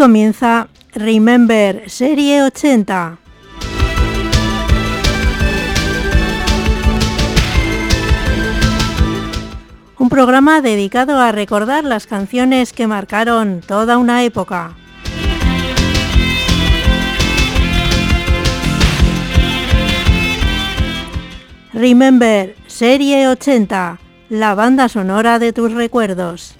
Comienza Remember Serie 80. Un programa dedicado a recordar las canciones que marcaron toda una época. Remember Serie 80, la banda sonora de tus recuerdos.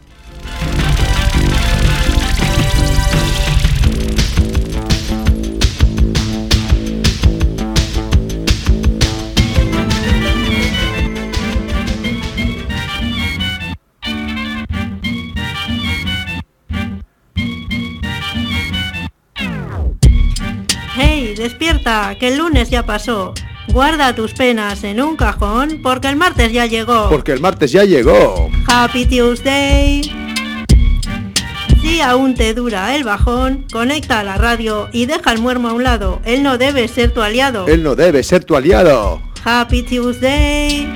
¡Despierta! Que el lunes ya pasó. Guarda tus penas en un cajón porque el martes ya llegó. Porque el martes ya llegó. Happy Tuesday. Si aún te dura el bajón, conecta a la radio y deja el muermo a un lado. Él no debe ser tu aliado. Él no debe ser tu aliado. Happy Tuesday.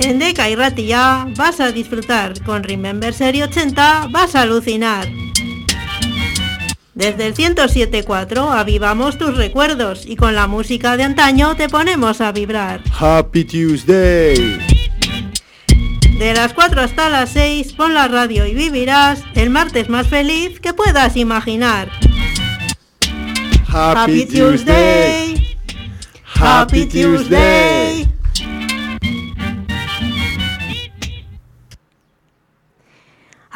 En Deca y Ratilla vas a disfrutar. Con Remember Serie 80 vas a alucinar. Desde el 107.4 avivamos tus recuerdos y con la música de antaño te ponemos a vibrar. Happy Tuesday. De las 4 hasta las 6 pon la radio y vivirás el martes más feliz que puedas imaginar. Happy, Tuesday. Happy Tuesday.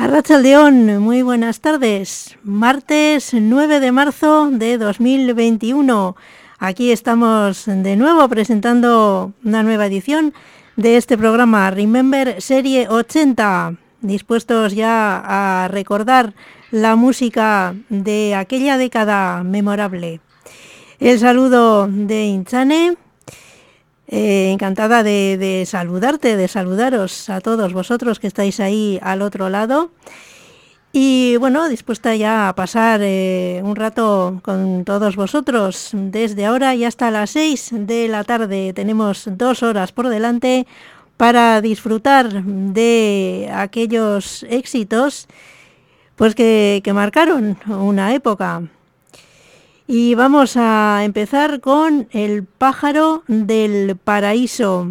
Arrachaldeón, muy buenas tardes. Martes 9 de marzo de 2021. Aquí estamos de nuevo presentando una nueva edición de este programa Remember Serie 80. Dispuestos ya a recordar la música de aquella década memorable. El saludo de Inchane. Eh, encantada de, saludarte, de saludaros a todos vosotros que estáis ahí al otro lado. Y bueno, dispuesta ya a pasar eh, un rato con todos vosotros desde ahora y hasta las 6 de la tarde. Tenemos dos horas por delante para disfrutar de aquellos éxitos pues que marcaron una época. Y vamos a empezar con el pájaro del paraíso.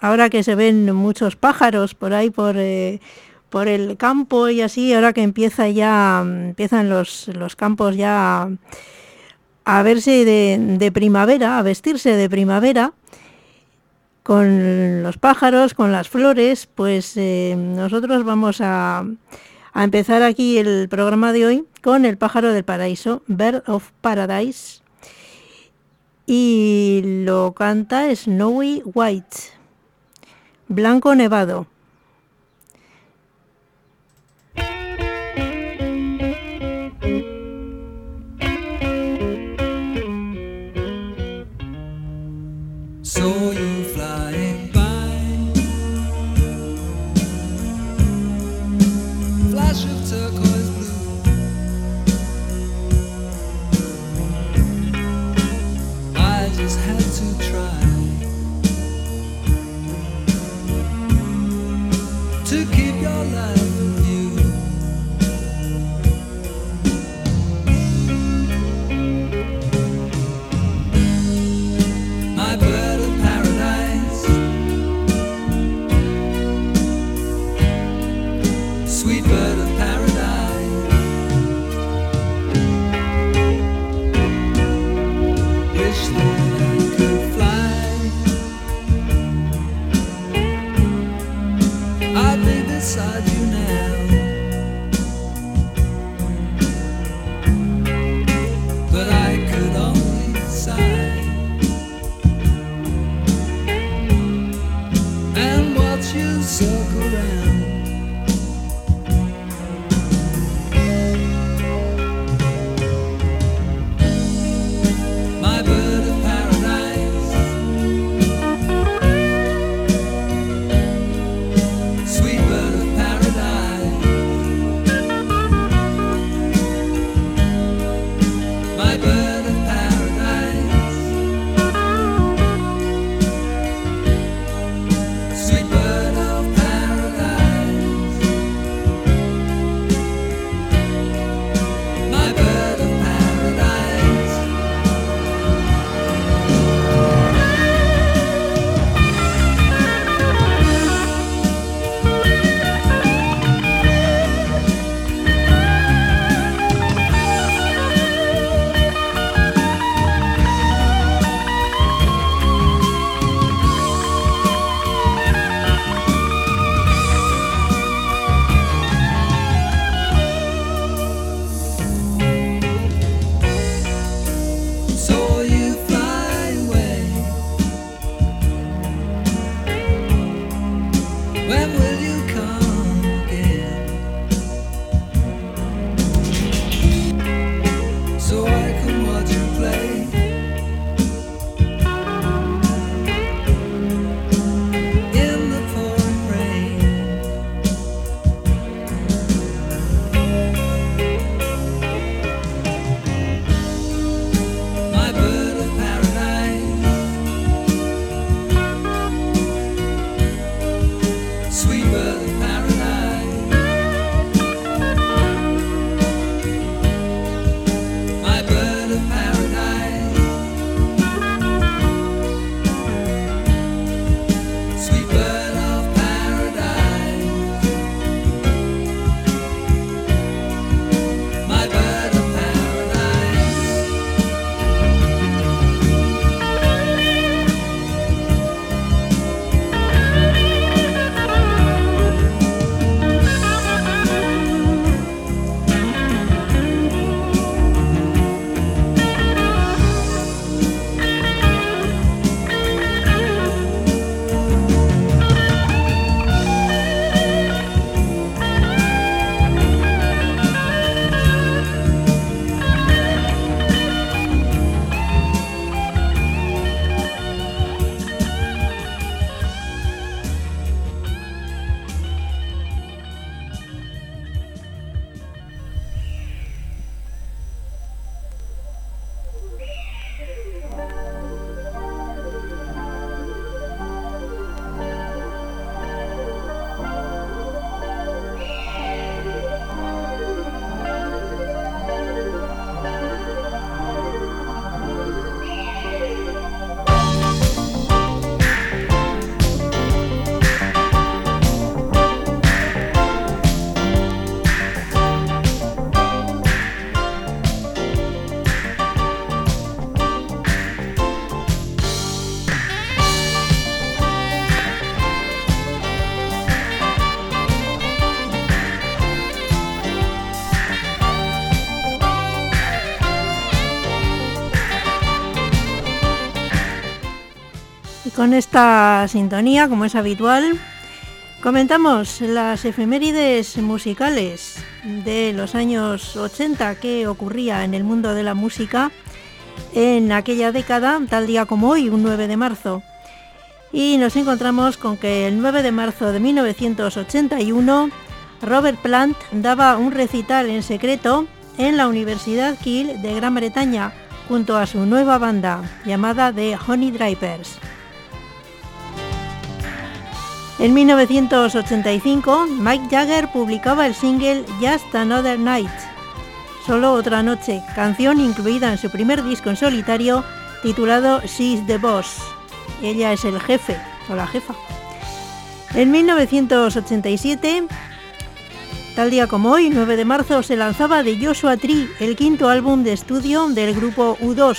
Ahora que se ven muchos pájaros por ahí por, eh, por el campo y así, ahora que empieza ya, empiezan los, los campos ya a verse de, de primavera, a vestirse de primavera, con los pájaros, con las flores, pues eh, nosotros vamos a, a empezar aquí el programa de hoy con El pájaro del paraíso, Bird of Paradise, y lo canta Snowy White, Blanco Nevado. So you flying con esta sintonía, como es habitual, comentamos las efemérides musicales de los años 80 que ocurría en el mundo de la música en aquella década, tal día como hoy, un 9 de marzo. Y nos encontramos con que el 9 de marzo de 1981 Robert Plant daba un recital en secreto en la Universidad Kiel de Gran Bretaña junto a su nueva banda llamada The Honey Drivers. En 1985, Mike Jagger publicaba el single Just Another Night, Solo otra noche, canción incluida en su primer disco en solitario titulado She's the Boss. Ella es el jefe o la jefa. En 1987, tal día como hoy, 9 de marzo, se lanzaba The Joshua Tree, el quinto álbum de estudio del grupo U2.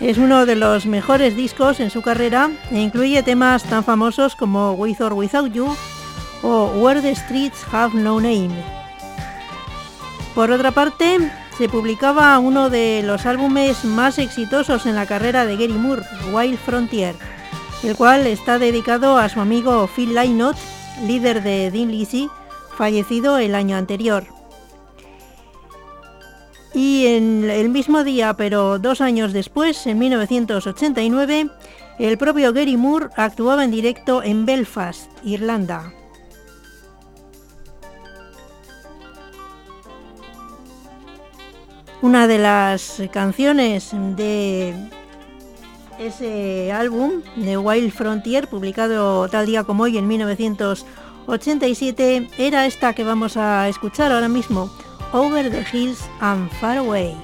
Es uno de los mejores discos en su carrera e incluye temas tan famosos como With or Without You o Where the Streets Have No Name. Por otra parte, se publicaba uno de los álbumes más exitosos en la carrera de Gary Moore, Wild Frontier, el cual está dedicado a su amigo Phil Lynott, líder de Dean Lizzy, fallecido el año anterior. Y en el mismo día, pero dos años después, en 1989, el propio Gary Moore actuaba en directo en Belfast, Irlanda. Una de las canciones de ese álbum de Wild Frontier, publicado tal día como hoy en 1987, era esta que vamos a escuchar ahora mismo, Over the Hills and Far Away.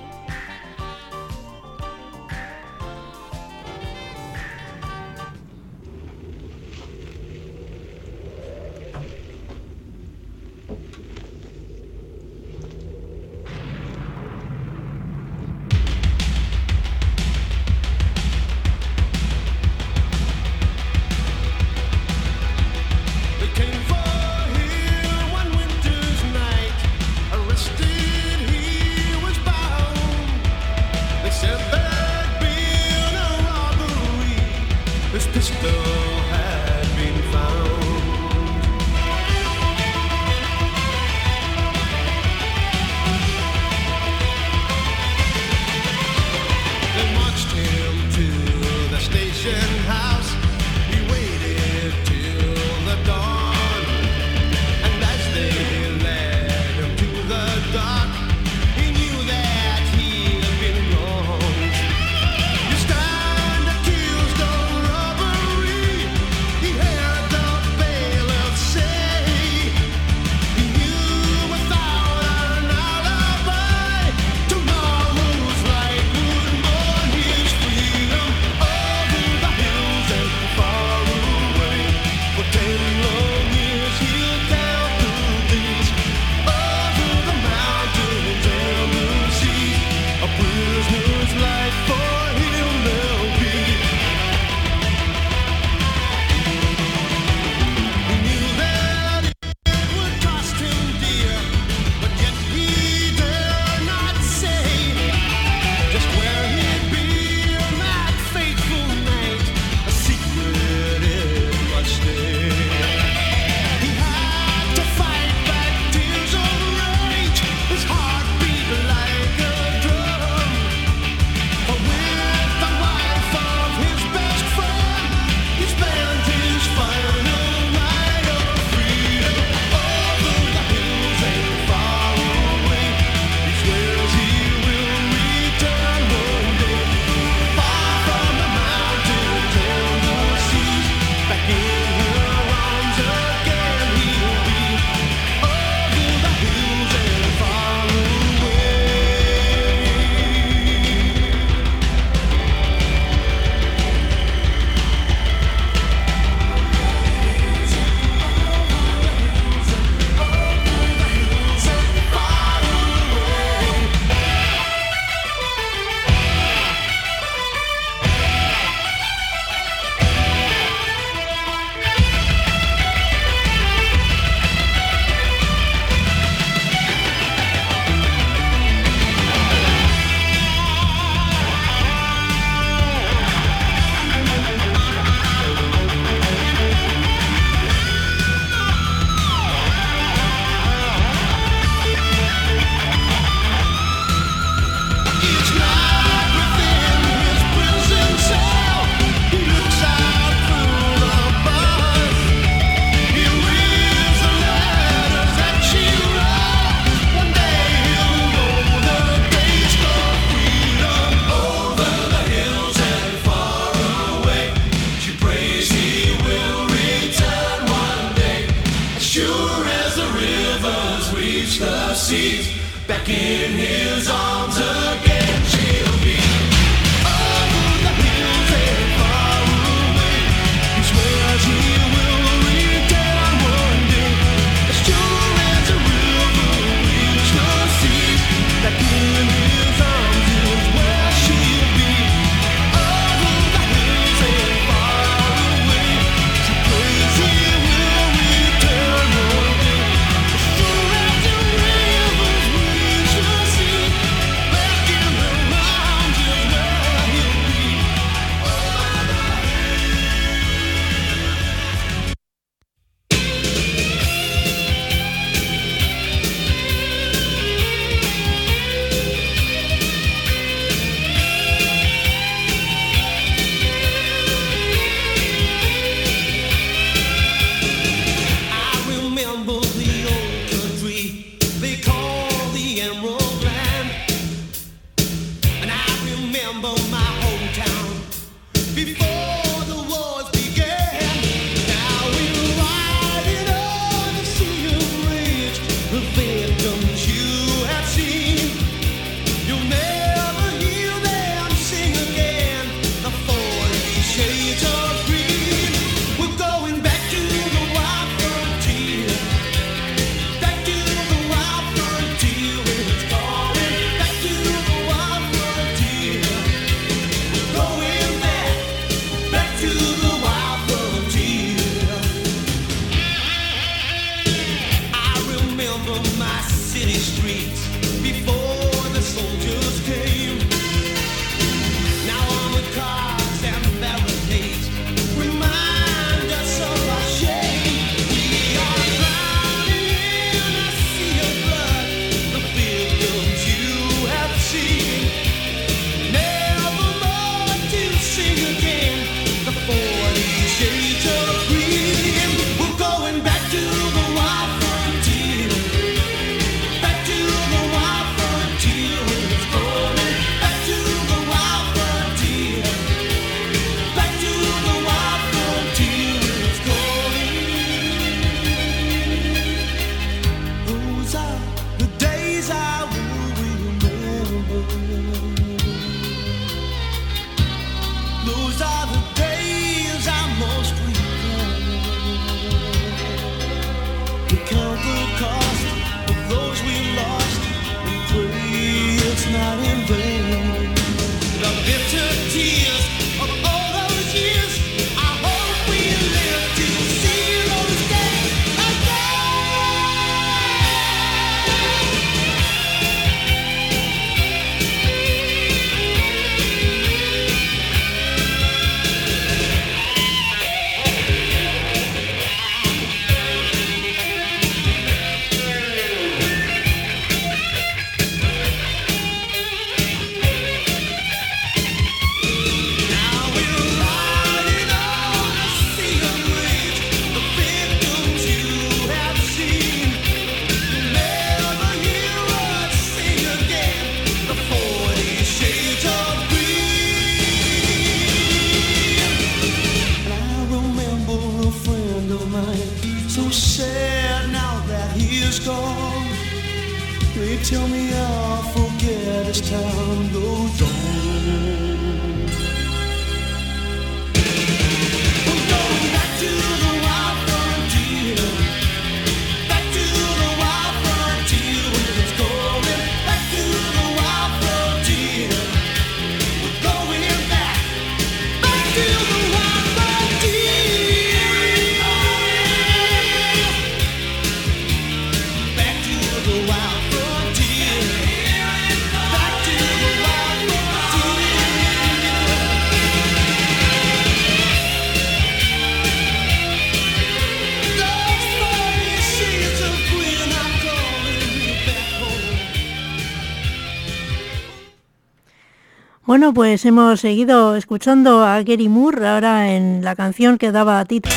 Bueno, pues hemos seguido escuchando a Gary Moore ahora en la canción que daba título.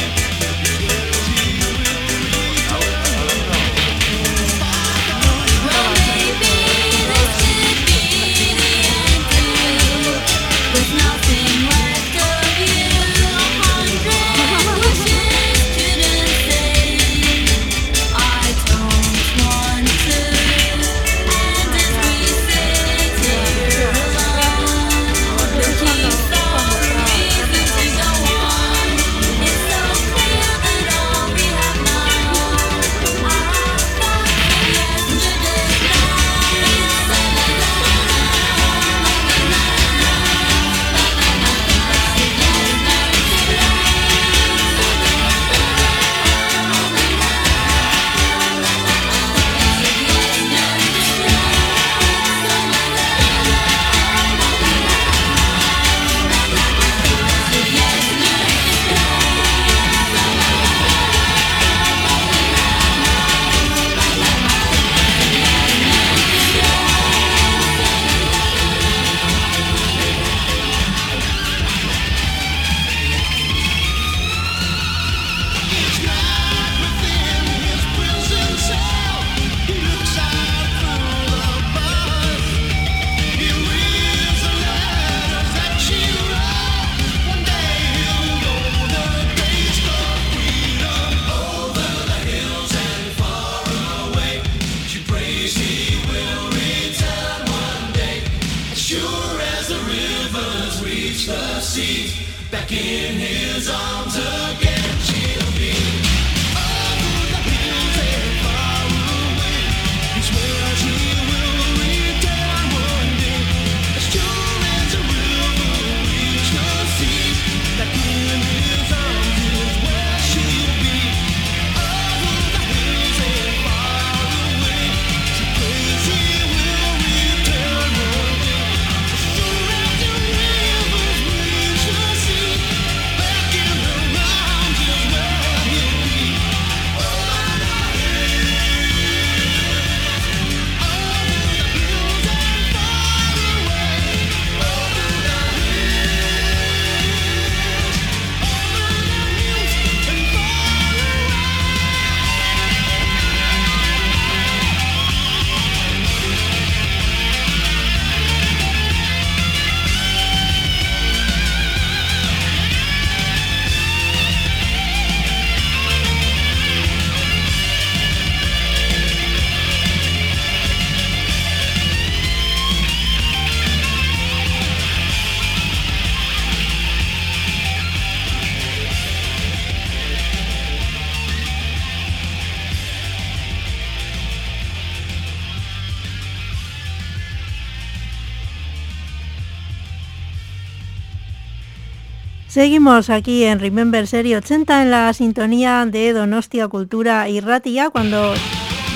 Seguimos aquí en Remember Serie 80 en la sintonía de Donostia Cultura y Ratia cuando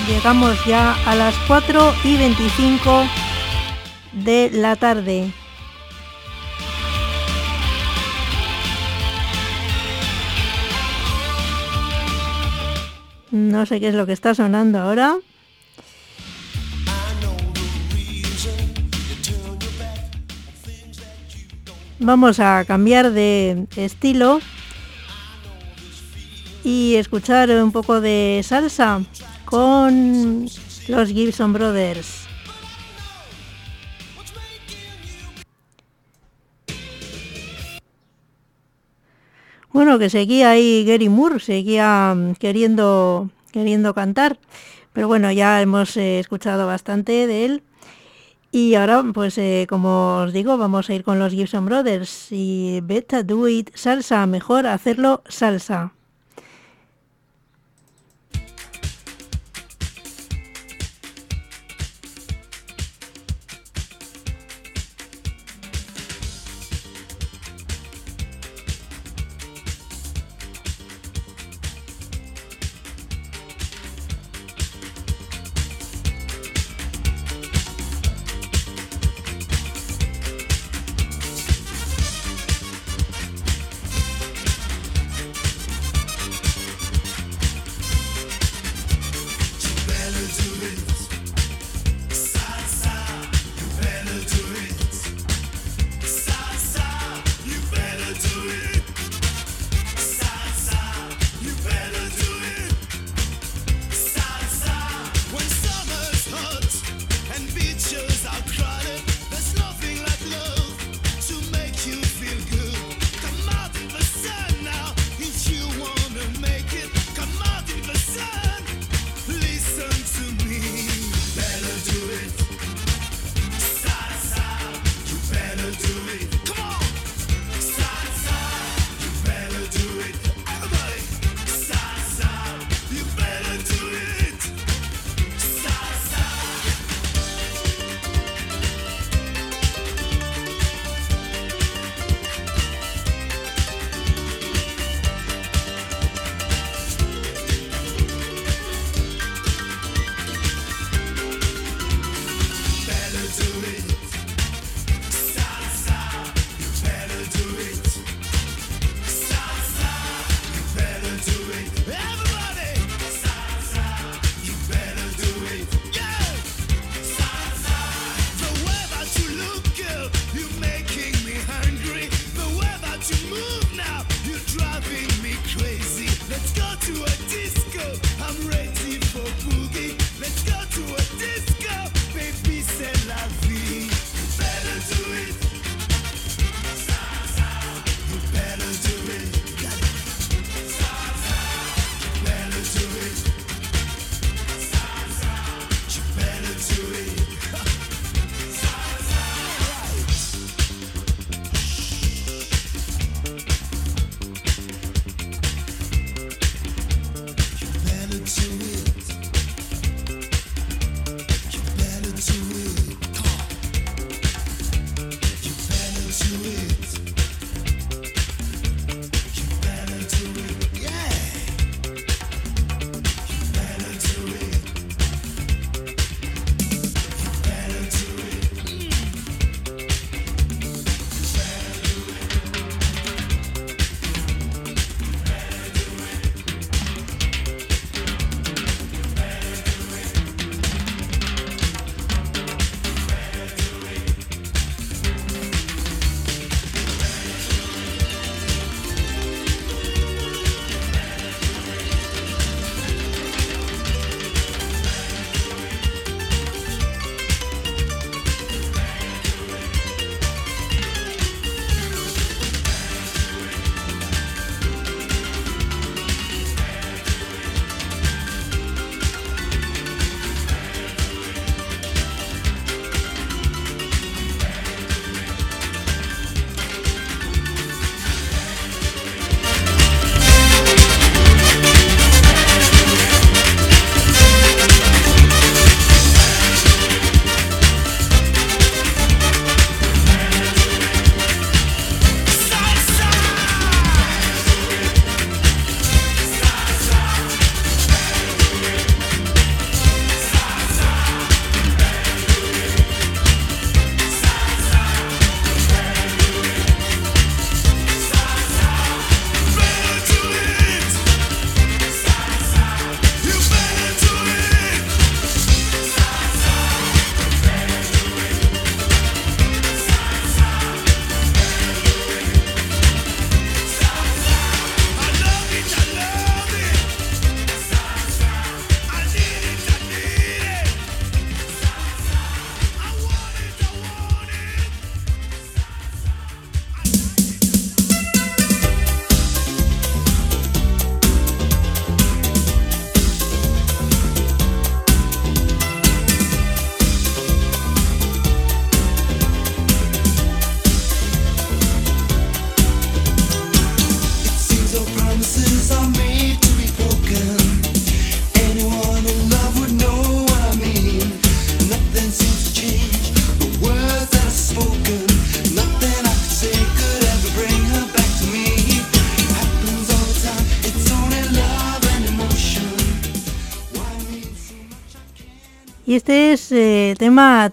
llegamos ya a las 4 y 25 de la tarde. No sé qué es lo que está sonando ahora. Vamos a cambiar de estilo y escuchar un poco de salsa con los Gibson Brothers. Bueno, que seguía ahí Gary Moore, seguía mm, queriendo, queriendo cantar, pero bueno, ya hemos eh, escuchado bastante de él. Y ahora, pues eh, como os digo, vamos a ir con los Gibson Brothers y Beta Do It Salsa, mejor hacerlo salsa.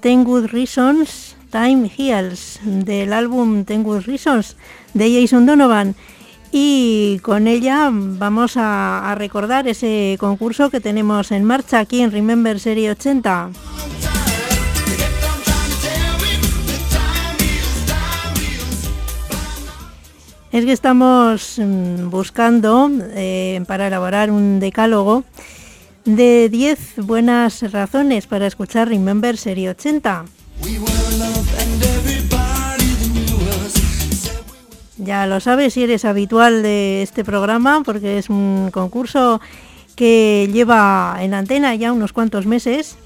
Ten Good Reasons, Time Heals, del álbum Ten Good Reasons de Jason Donovan. Y con ella vamos a, a recordar ese concurso que tenemos en marcha aquí en Remember Serie 80. Es que estamos mm, buscando eh, para elaborar un decálogo de 10 buenas razones para escuchar Remember Serie 80. Ya lo sabes si eres habitual de este programa porque es un concurso que lleva en antena ya unos cuantos meses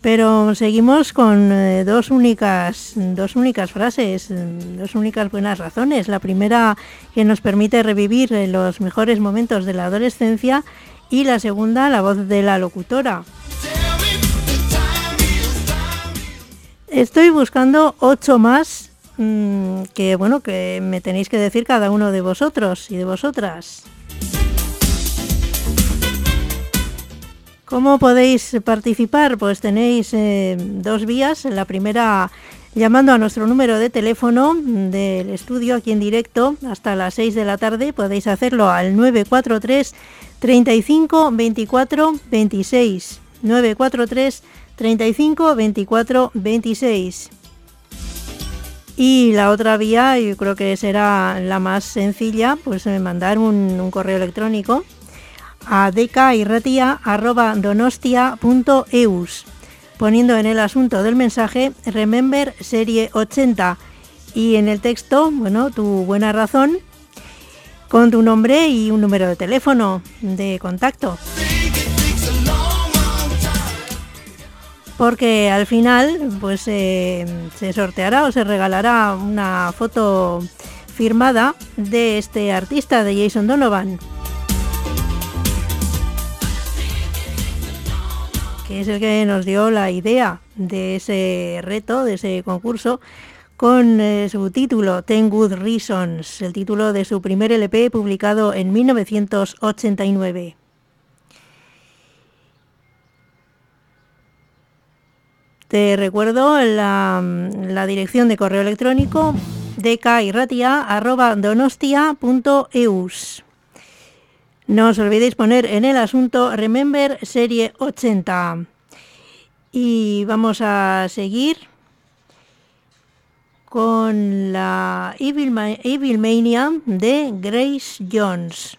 pero seguimos con eh, dos únicas dos únicas frases, dos únicas buenas razones. La primera que nos permite revivir eh, los mejores momentos de la adolescencia y la segunda la voz de la locutora. Estoy buscando ocho más mm, que bueno que me tenéis que decir cada uno de vosotros y de vosotras. ¿Cómo podéis participar? Pues tenéis eh, dos vías. La primera llamando a nuestro número de teléfono del estudio aquí en directo hasta las 6 de la tarde. Podéis hacerlo al 943 35 24 26. 943 35 24 26. Y la otra vía, yo creo que será la más sencilla, pues eh, mandar un, un correo electrónico a decairratia.donostia.eus, poniendo en el asunto del mensaje Remember Serie 80 y en el texto, bueno, tu buena razón con tu nombre y un número de teléfono de contacto. Porque al final pues eh, se sorteará o se regalará una foto firmada de este artista de Jason Donovan. Es el que nos dio la idea de ese reto, de ese concurso, con eh, su título Ten Good Reasons, el título de su primer LP publicado en 1989. Te recuerdo la, la dirección de correo electrónico decairratia.donostia.eus. No os olvidéis poner en el asunto Remember Serie 80. Y vamos a seguir con la Evil, Evil Mania de Grace Jones.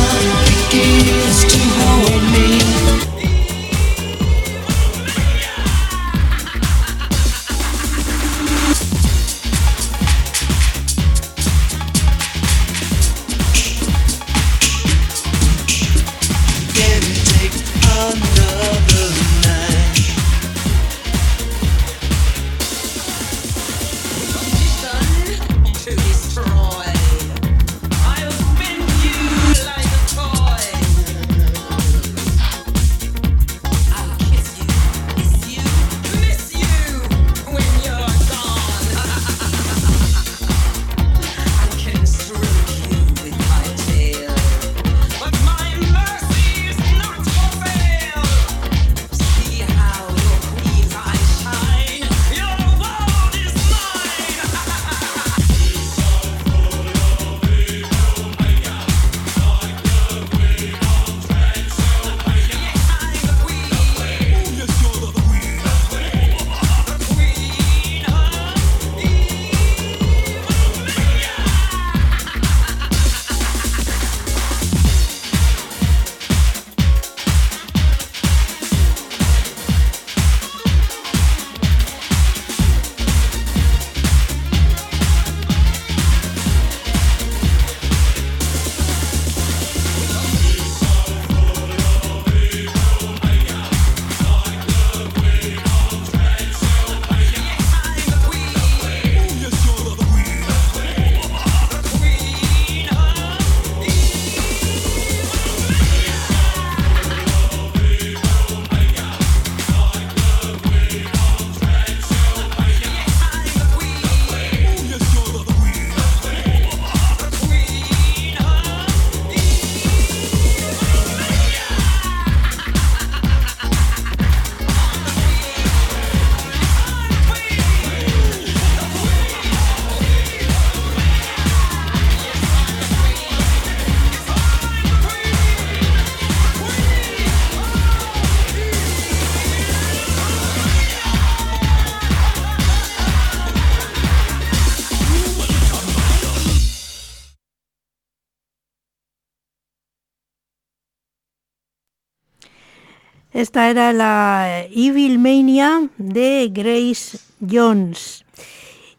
Esta era la Evil Mania de Grace Jones.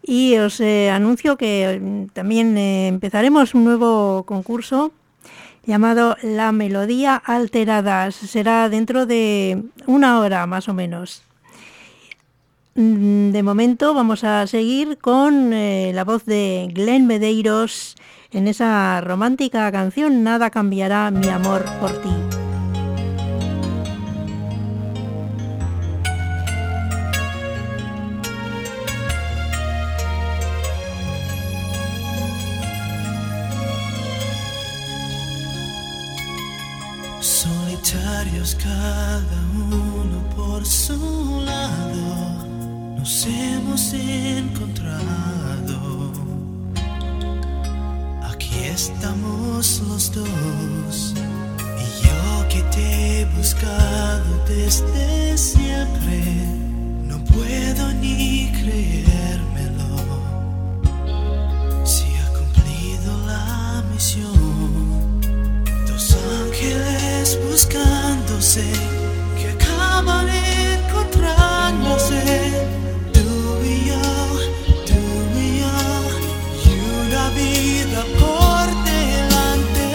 Y os eh, anuncio que mm, también eh, empezaremos un nuevo concurso llamado La Melodía Alteradas. Será dentro de una hora más o menos. Mm, De momento vamos a seguir con eh, la voz de Glenn Medeiros en esa romántica canción Nada cambiará mi amor por ti. Cada uno por su lado, nos hemos encontrado. Aquí estamos los dos, y yo que te he buscado desde siempre, no puedo ni creérmelo. Si ha cumplido la misión. Ángeles buscándose que acaban encontrándose. Tú y yo, tú y yo, y una vida por delante.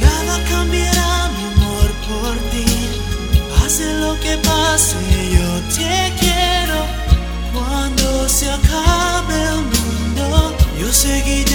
Nada cambiará mi amor por ti. Pase lo que pase, yo te quiero. Cuando se acabe el mundo, yo seguiré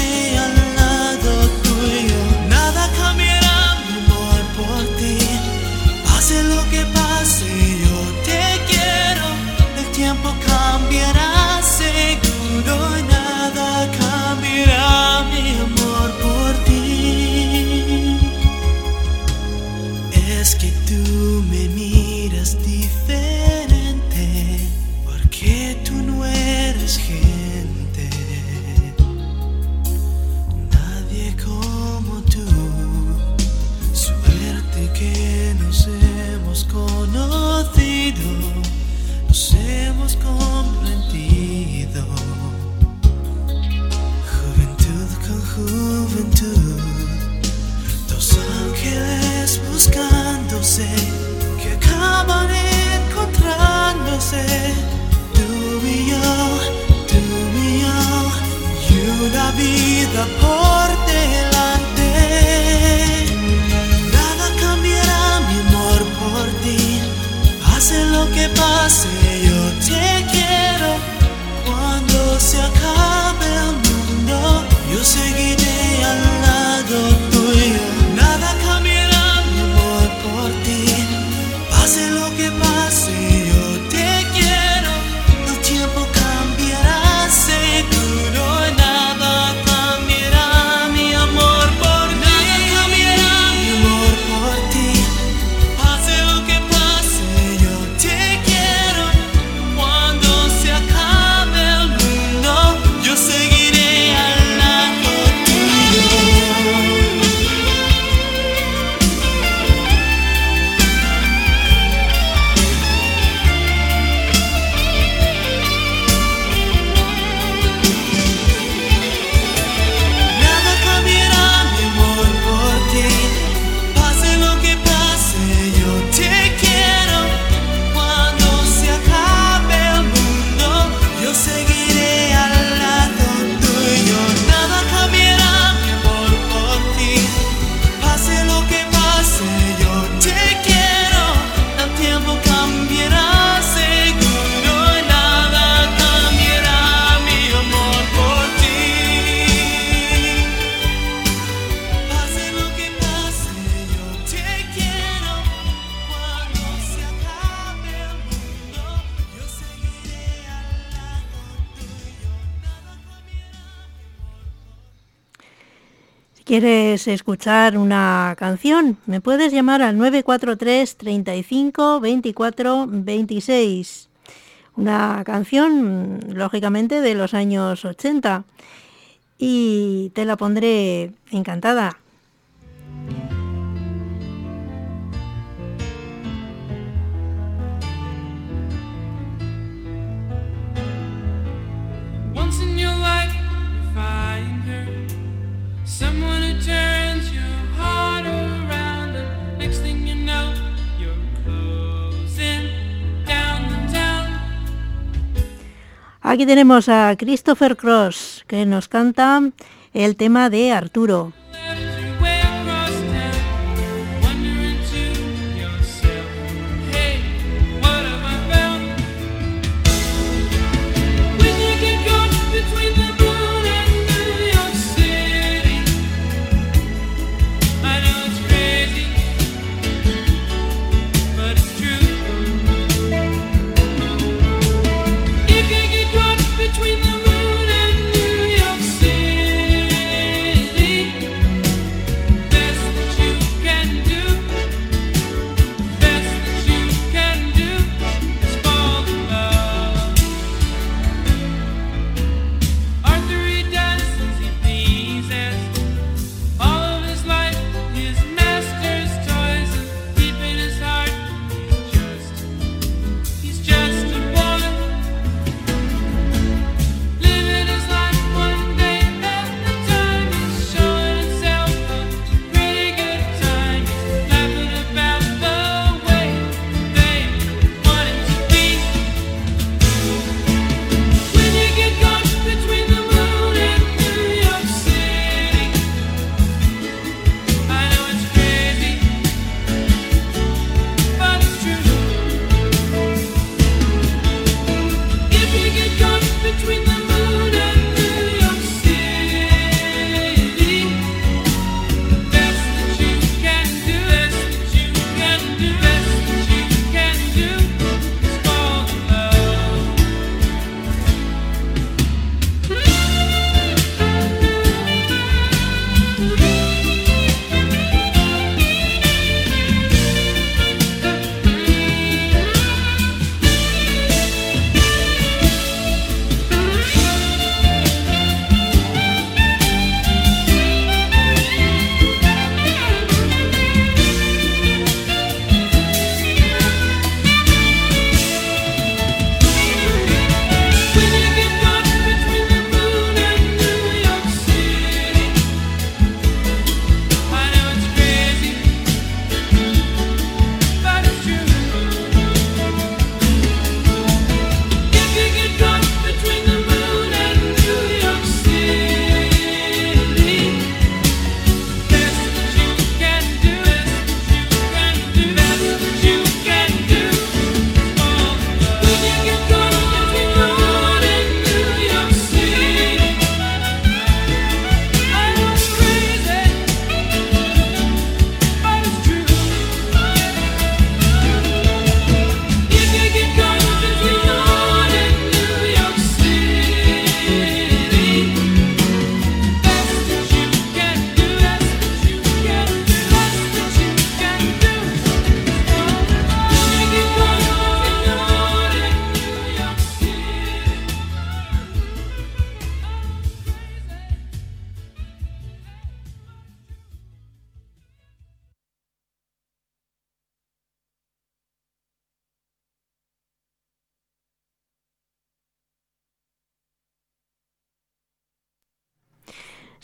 escuchar una canción, me puedes llamar al 943 35 24 26. Una canción, lógicamente, de los años 80. Y te la pondré encantada. Once in your life, you find her. Someone Aquí tenemos a Christopher Cross que nos canta el tema de Arturo.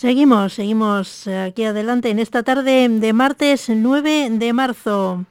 Seguimos, seguimos eh, aquí adelante en esta tarde de martes 9 de marzo.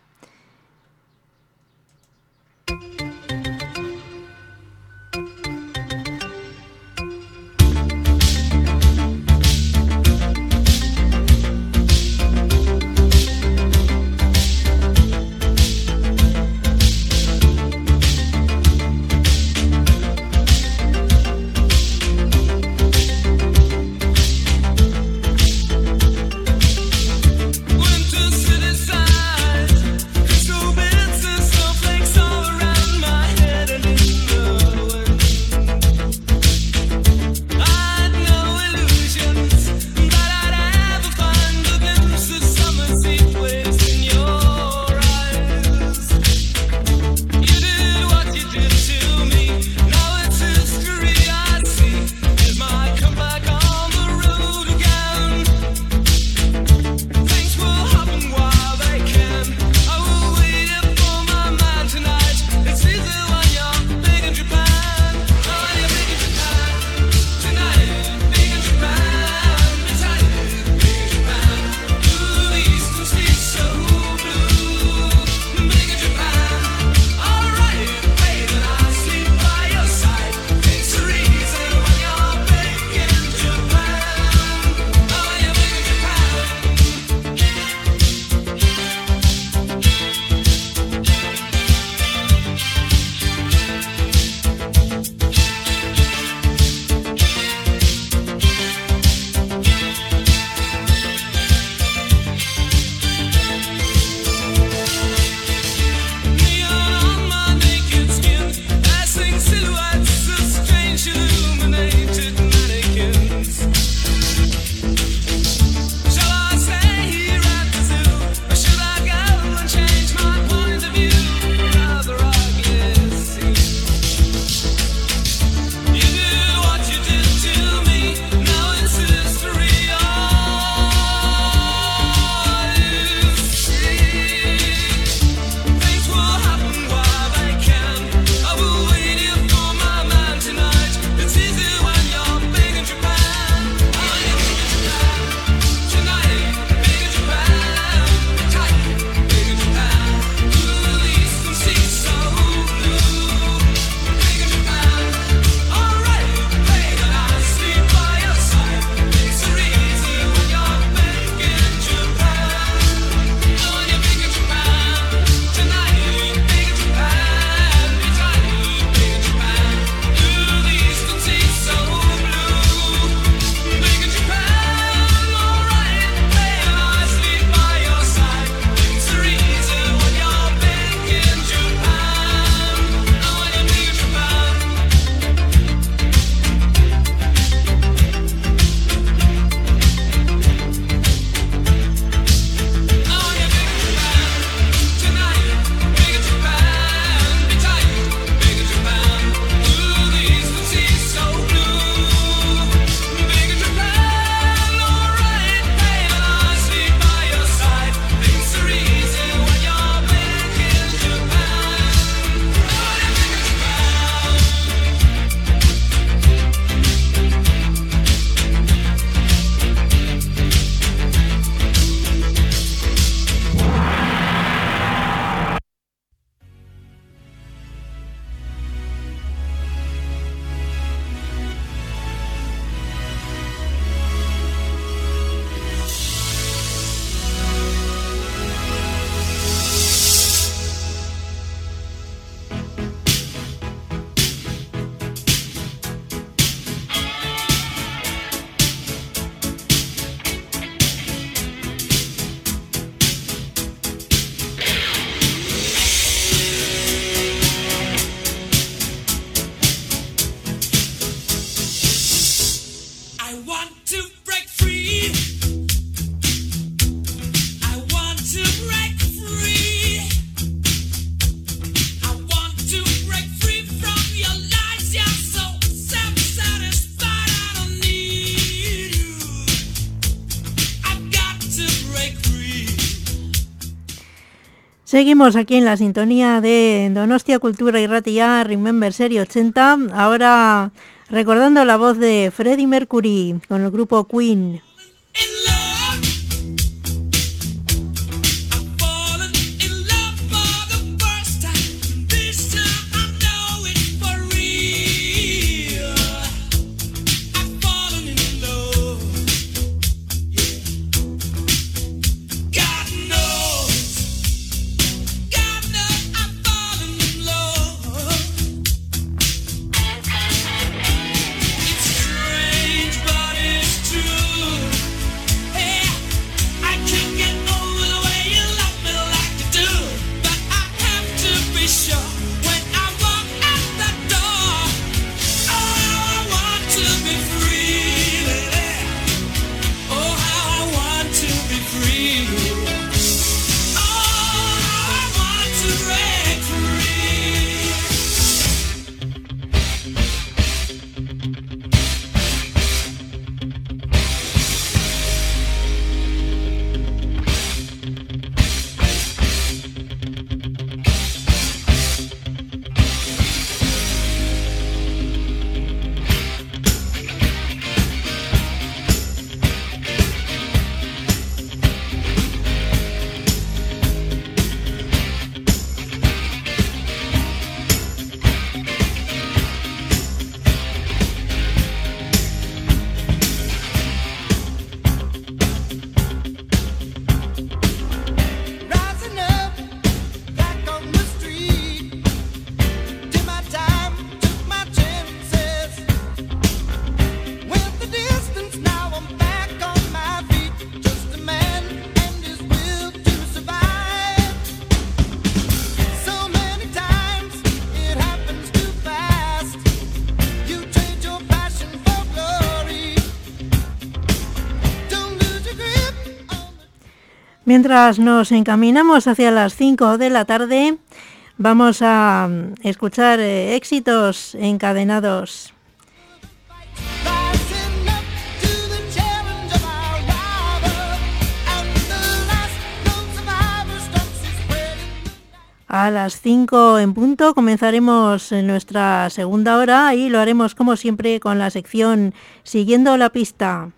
Seguimos aquí en la sintonía de Donostia Cultura y Ratia Remember Serie 80. Ahora recordando la voz de Freddie Mercury con el grupo Queen. Mientras nos encaminamos hacia las 5 de la tarde, vamos a mm, escuchar eh, éxitos encadenados. A las 5 en punto comenzaremos nuestra segunda hora y lo haremos como siempre con la sección Siguiendo la pista.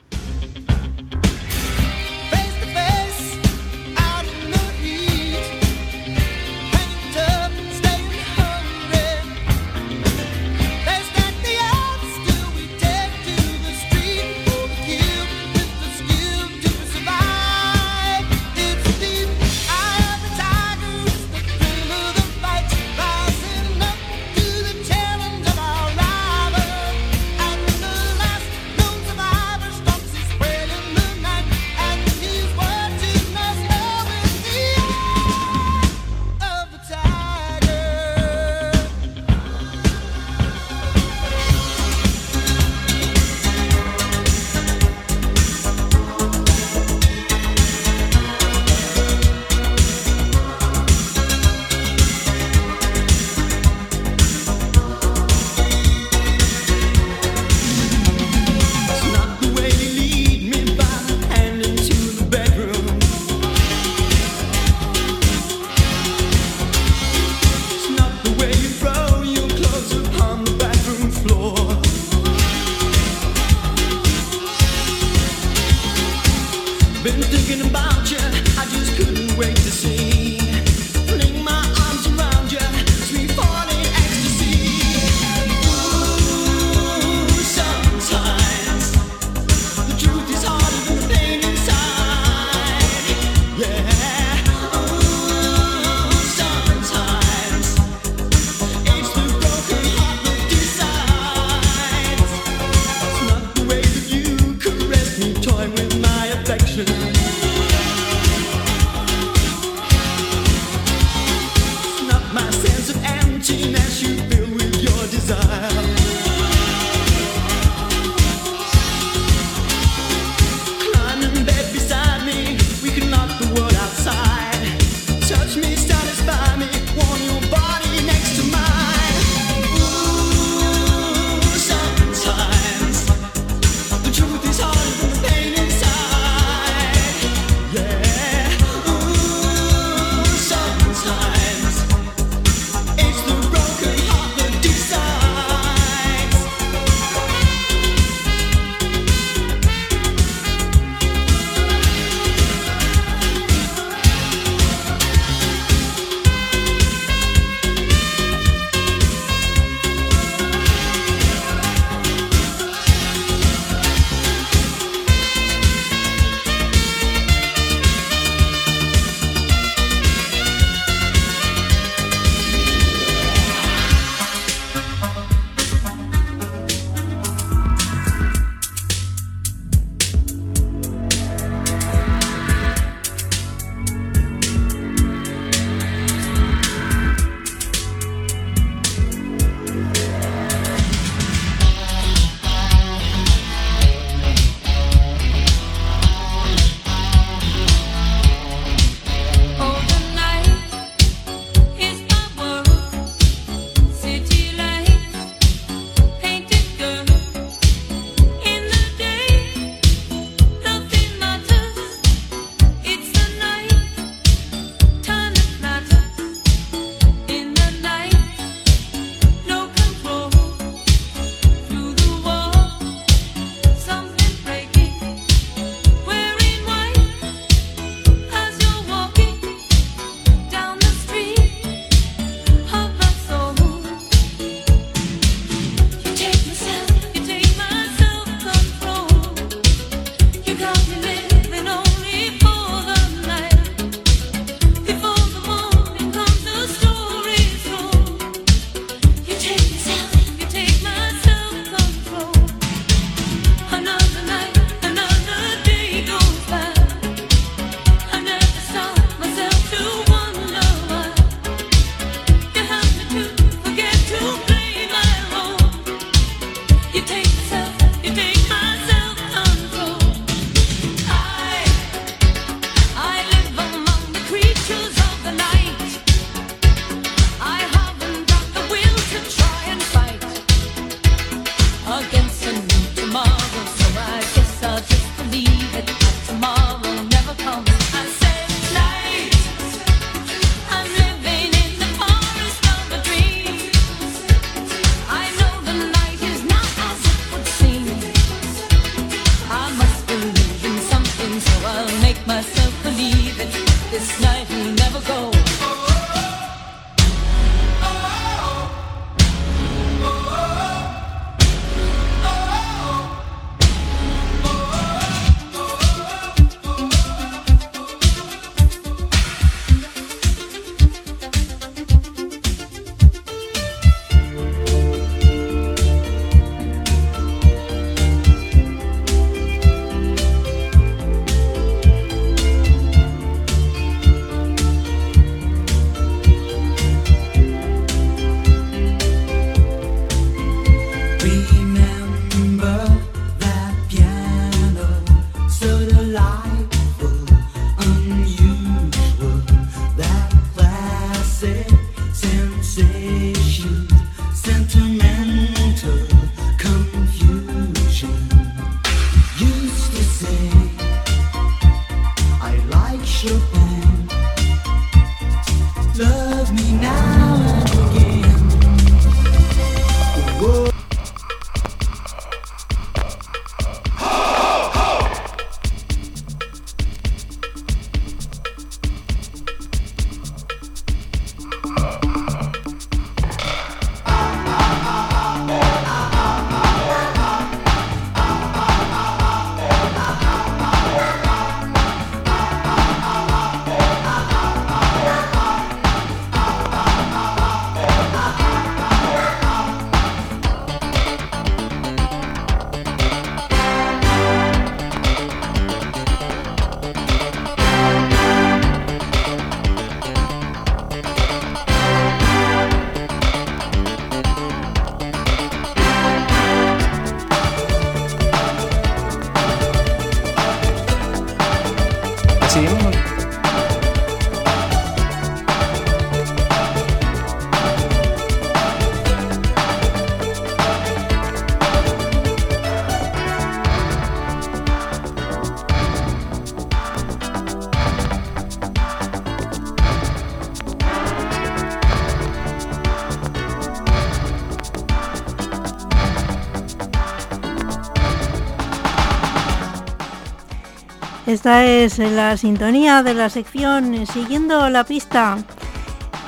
Esta es la sintonía de la sección Siguiendo la pista,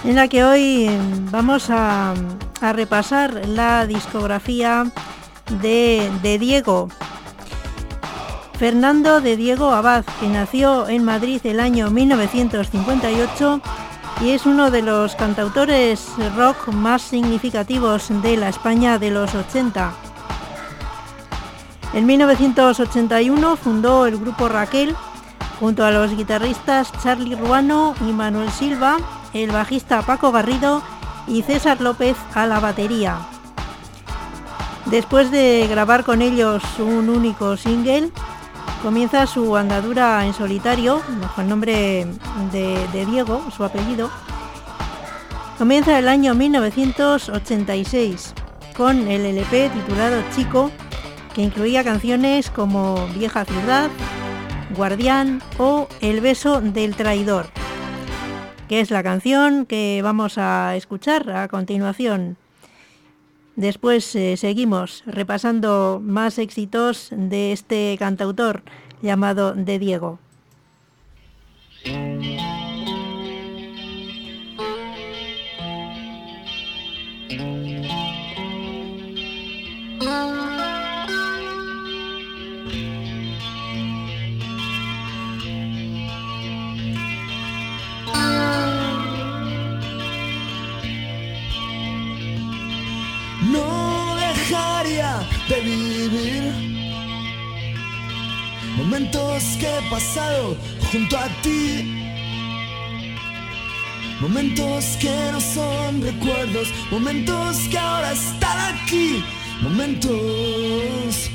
en la que hoy eh, vamos a, a repasar la discografía de, de Diego. Fernando de Diego Abad, que nació en Madrid el año 1958 y es uno de los cantautores rock más significativos de la España de los 80. En 1981 fundó el grupo Raquel junto a los guitarristas Charlie Ruano y Manuel Silva, el bajista Paco Garrido y César López a la batería. Después de grabar con ellos un único single, comienza su andadura en solitario, bajo el nombre de, de Diego, su apellido. Comienza el año 1986 con el LP titulado Chico, que incluía canciones como Vieja Ciudad, Guardián o El beso del traidor, que es la canción que vamos a escuchar a continuación. Después eh, seguimos repasando más éxitos de este cantautor llamado De Diego. Momentos que he pasado junto a ti. Momentos que no son recuerdos, momentos que ahora están aquí. Momentos.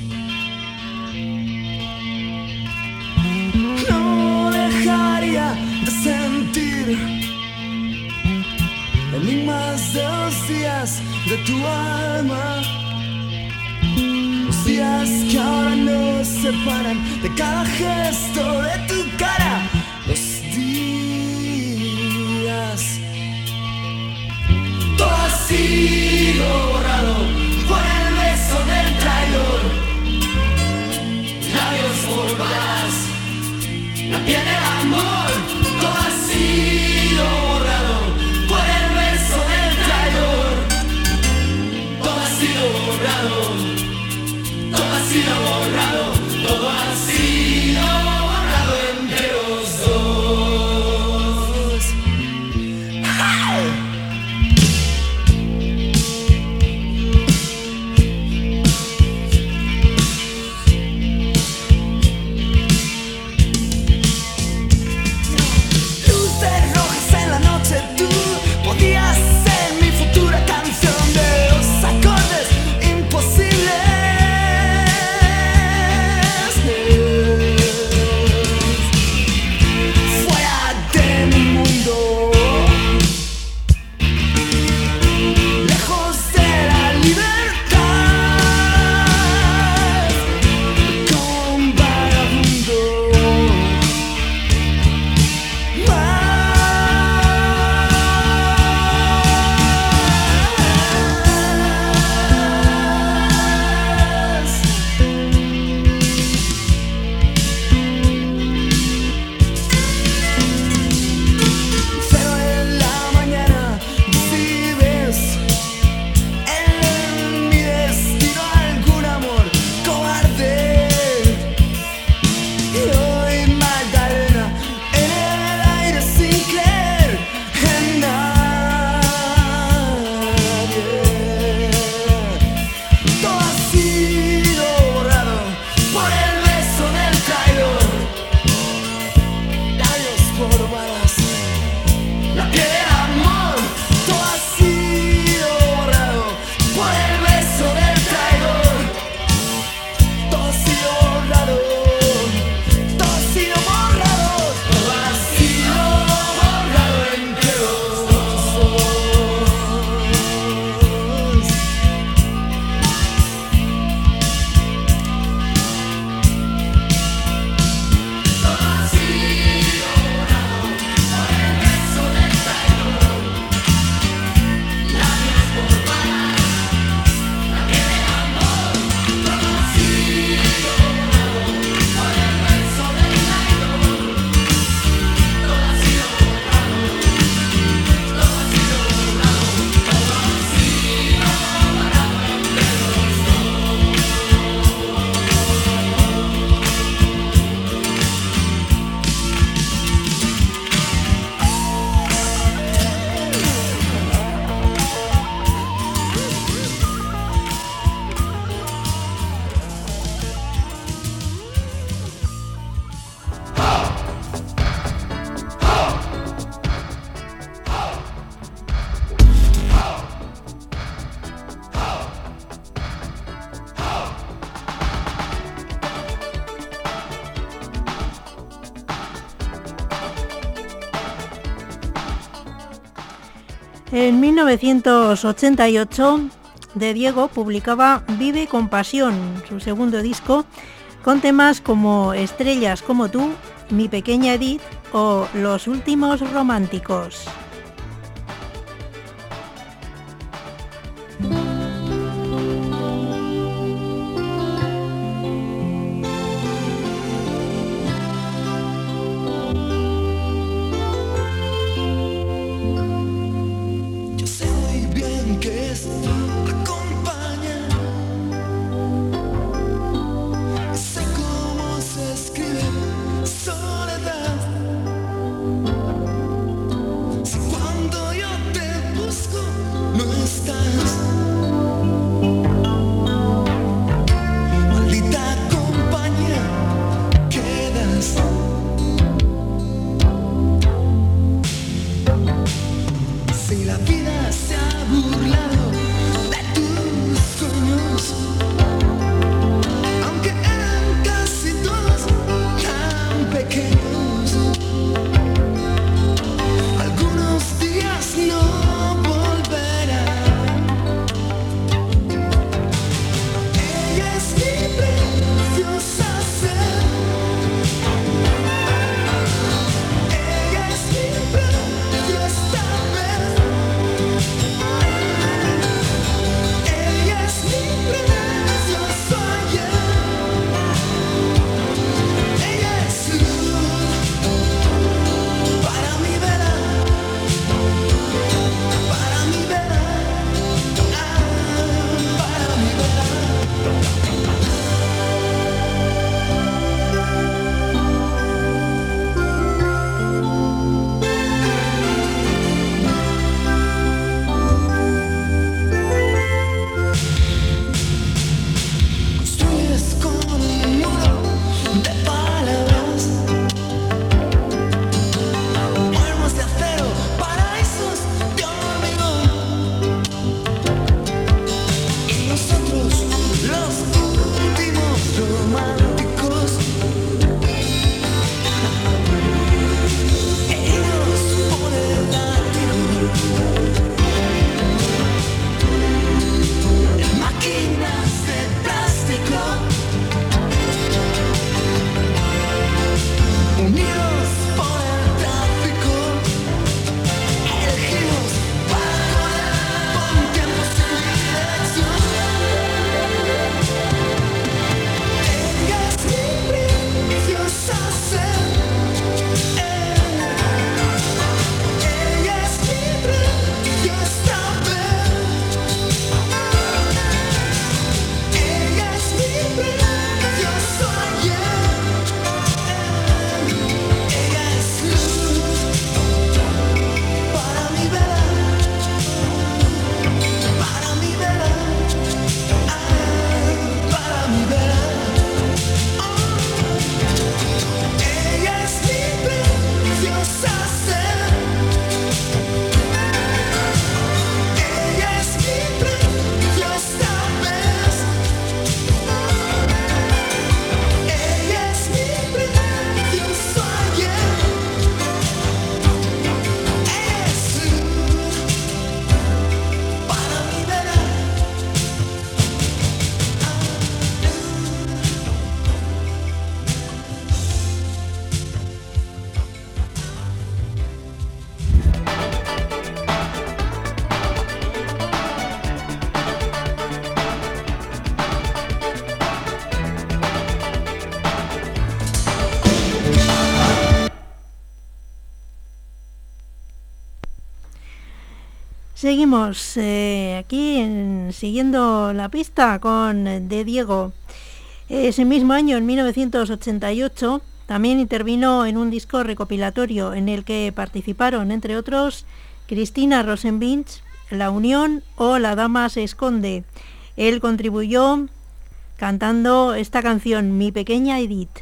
No dejaría de sentir enigmas de los días de tu alma. Los días que ahora nos separan de cada gesto de tu cara. Los días. Todo ha sido borrado por el beso del traidor. Labios formadas, la piel del amor. Todo ha sido. 1988, De Diego publicaba Vive con Pasión, su segundo disco, con temas como Estrellas como tú, Mi pequeña Edith o Los últimos románticos. Seguimos eh, aquí en, siguiendo la pista con eh, De Diego. Ese mismo año, en 1988, también intervino en un disco recopilatorio en el que participaron, entre otros, Cristina Rosenbinch, La Unión o La Dama se esconde. Él contribuyó cantando esta canción, Mi pequeña Edith.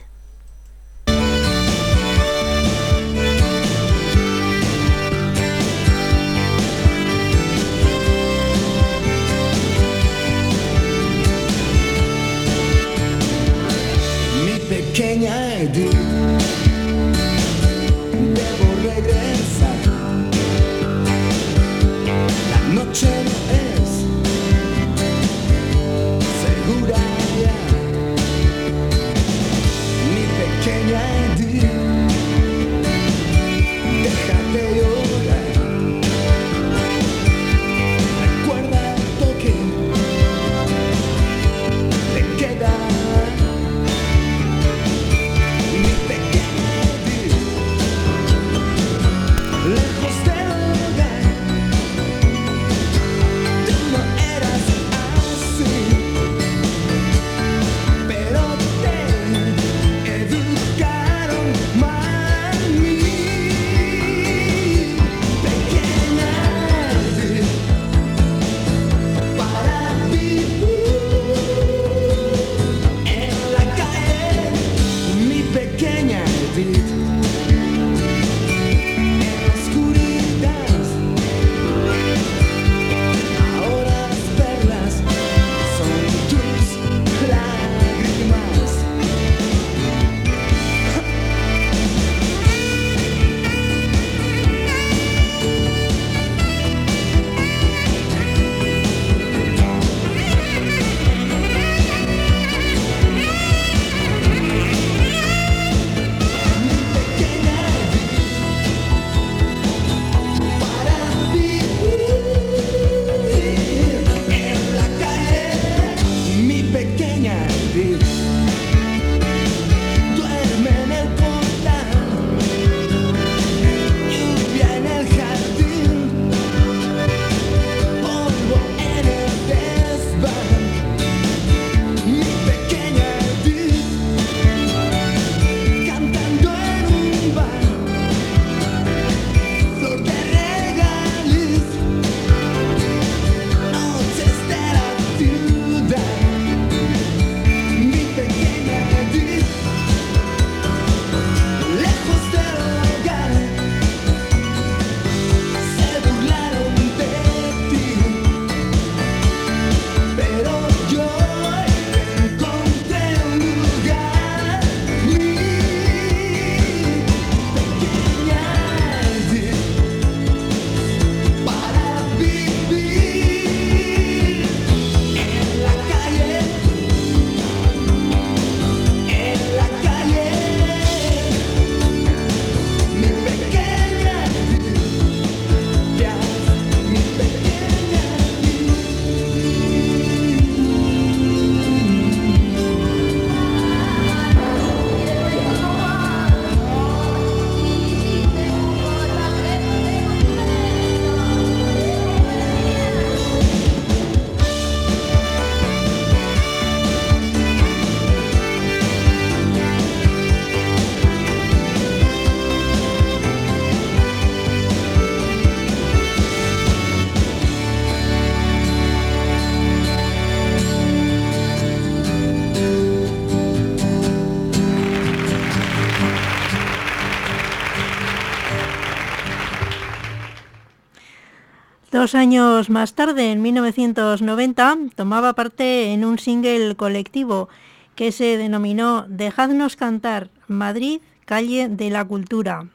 Dos años más tarde, en 1990, tomaba parte en un single colectivo que se denominó Dejadnos cantar Madrid, calle de la cultura.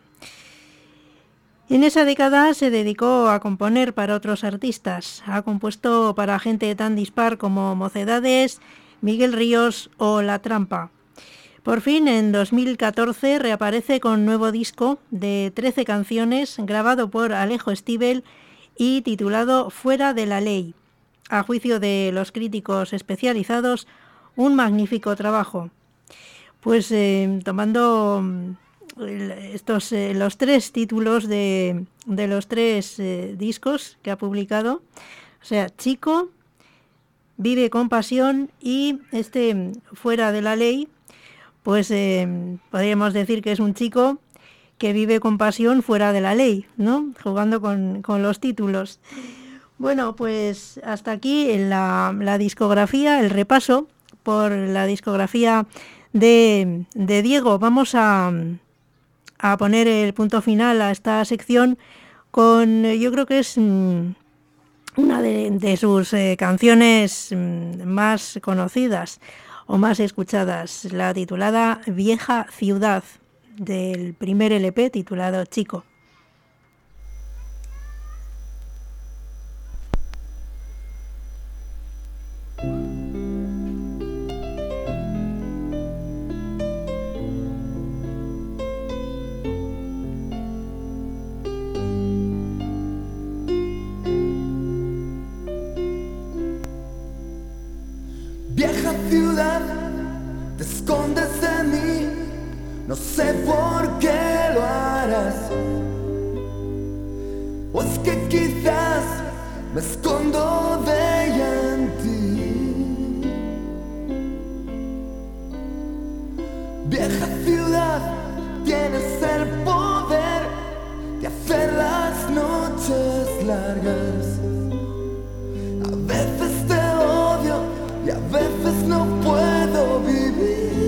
En esa década se dedicó a componer para otros artistas. Ha compuesto para gente tan dispar como Mocedades, Miguel Ríos o La Trampa. Por fin, en 2014 reaparece con nuevo disco de 13 canciones grabado por Alejo Stivel y titulado Fuera de la Ley. A juicio de los críticos especializados, un magnífico trabajo. Pues eh, tomando mm, estos eh, los tres títulos de, de los tres eh, discos que ha publicado, o sea, Chico, Vive con pasión y este mm, Fuera de la Ley, pues eh, podríamos decir que es un chico que vive con pasión fuera de la ley, ¿no? Jugando con, con los títulos. Bueno, pues hasta aquí la, la discografía, el repaso por la discografía de, Diego. Vamos a, a poner el punto final a esta sección con, yo creo que es mm, una de, de sus eh, canciones mm, más conocidas o más escuchadas, la titulada Vieja Ciudad, del primer LP titulado Chico. Vieja ciudad, no sé por qué lo harás. O es que quizás me escondo de ella en ti. Vieja ciudad, tienes el poder de hacer las noches largas. A veces te odio y a veces no puedo vivir.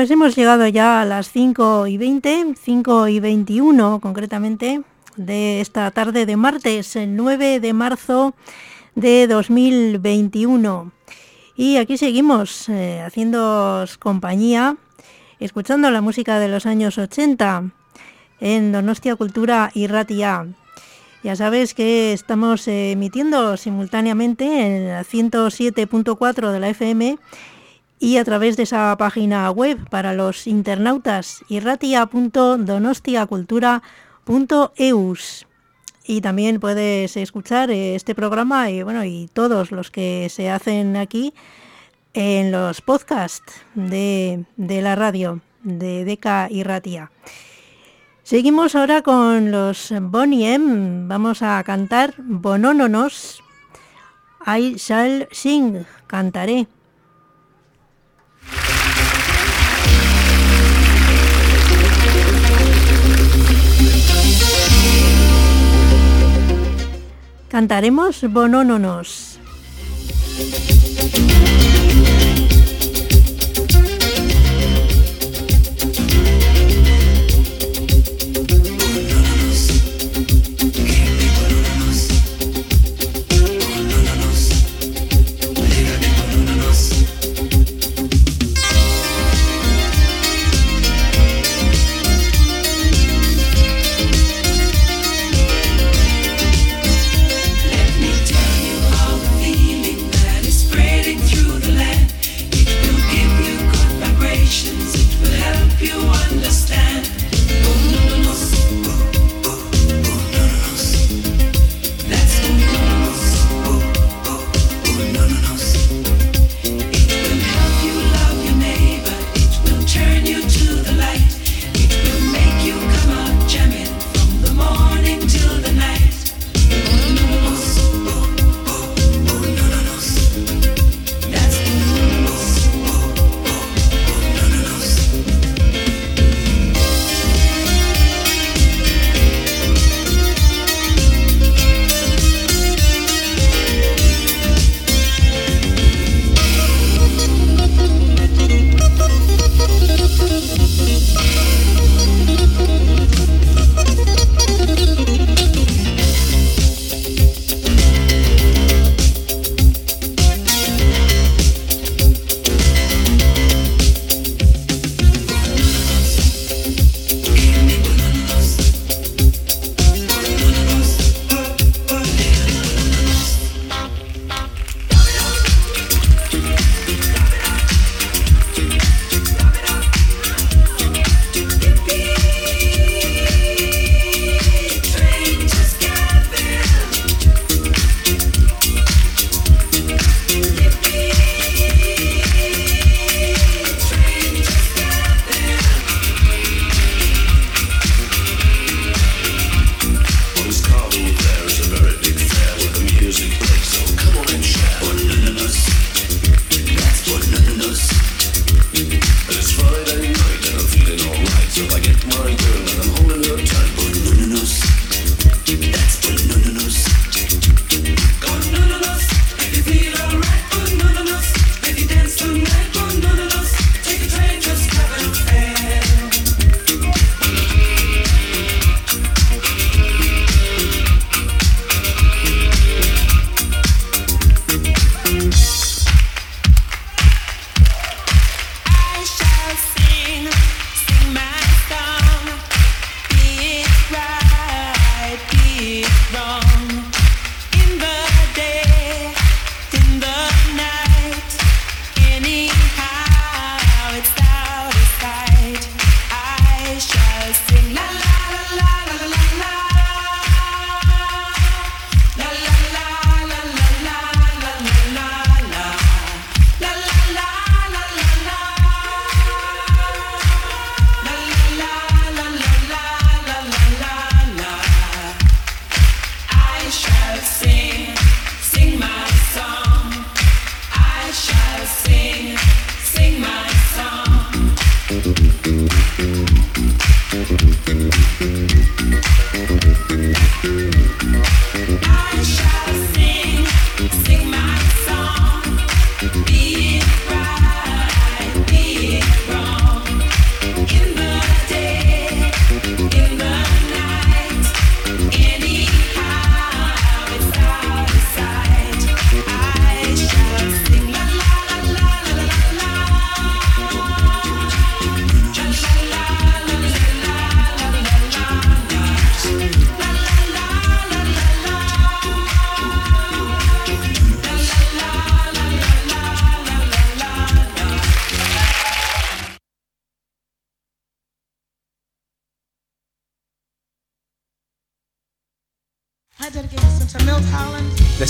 Pues hemos llegado ya a las 5 y 20, 5 y 21 concretamente, de esta tarde de martes, el 9 de marzo de 2021. Y aquí seguimos eh, compañía, escuchando la música de los años 80 en Donostia Cultura y Ratia. Ya sabes que estamos emitiendo simultáneamente en el 107.4 de la FM y a través de esa página web para los internautas irratia.donostiacultura.eus. Y también puedes escuchar eh, este programa y bueno y todos los que se hacen aquí en los podcasts de, de la radio de Deca Irratia. Seguimos ahora con los Bonnie M. Vamos a cantar Bonononos. I shall sing, cantaré. Cantaremos Bonononos.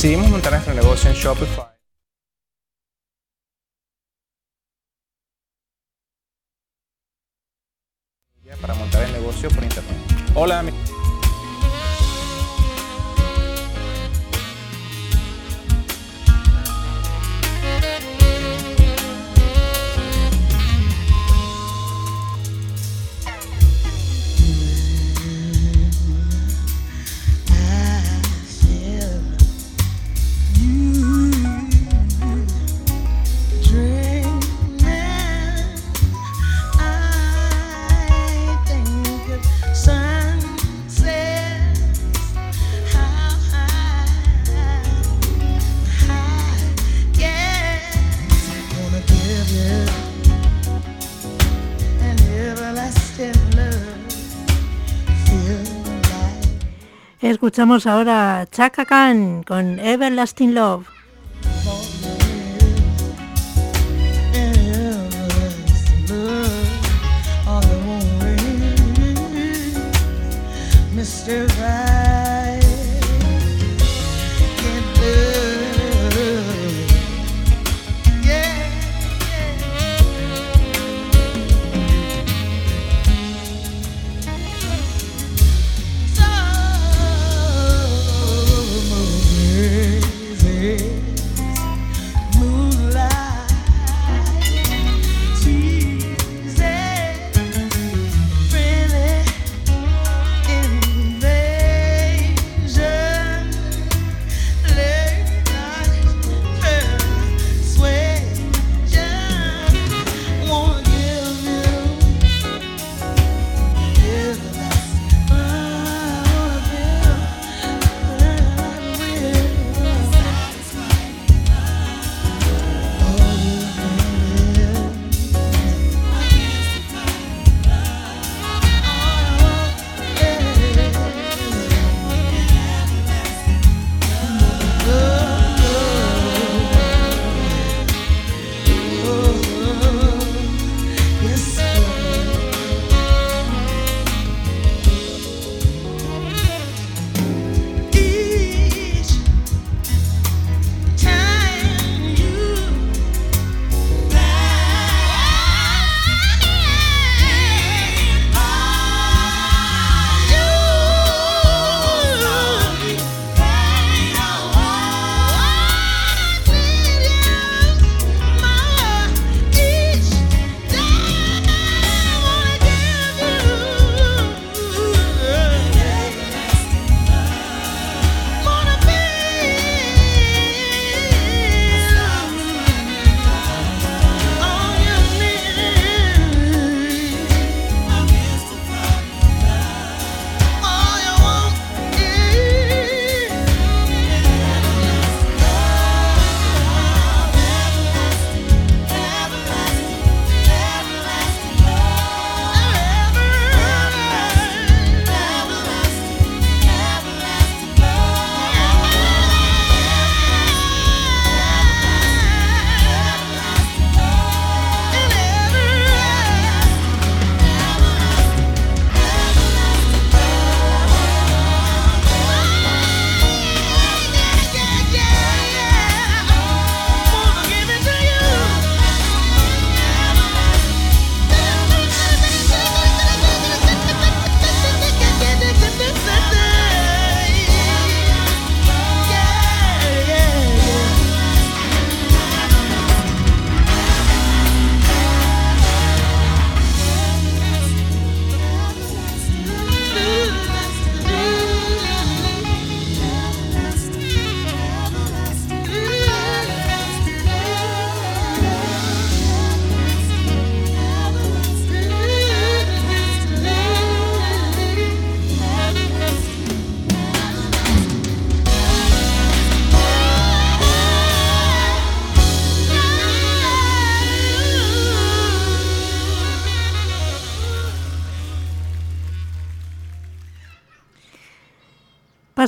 Decidimos montar nuestro negocio en Shopify. Para montar el negocio por internet. Hola, mi- Escuchamos ahora Chaka Khan con Everlasting Love.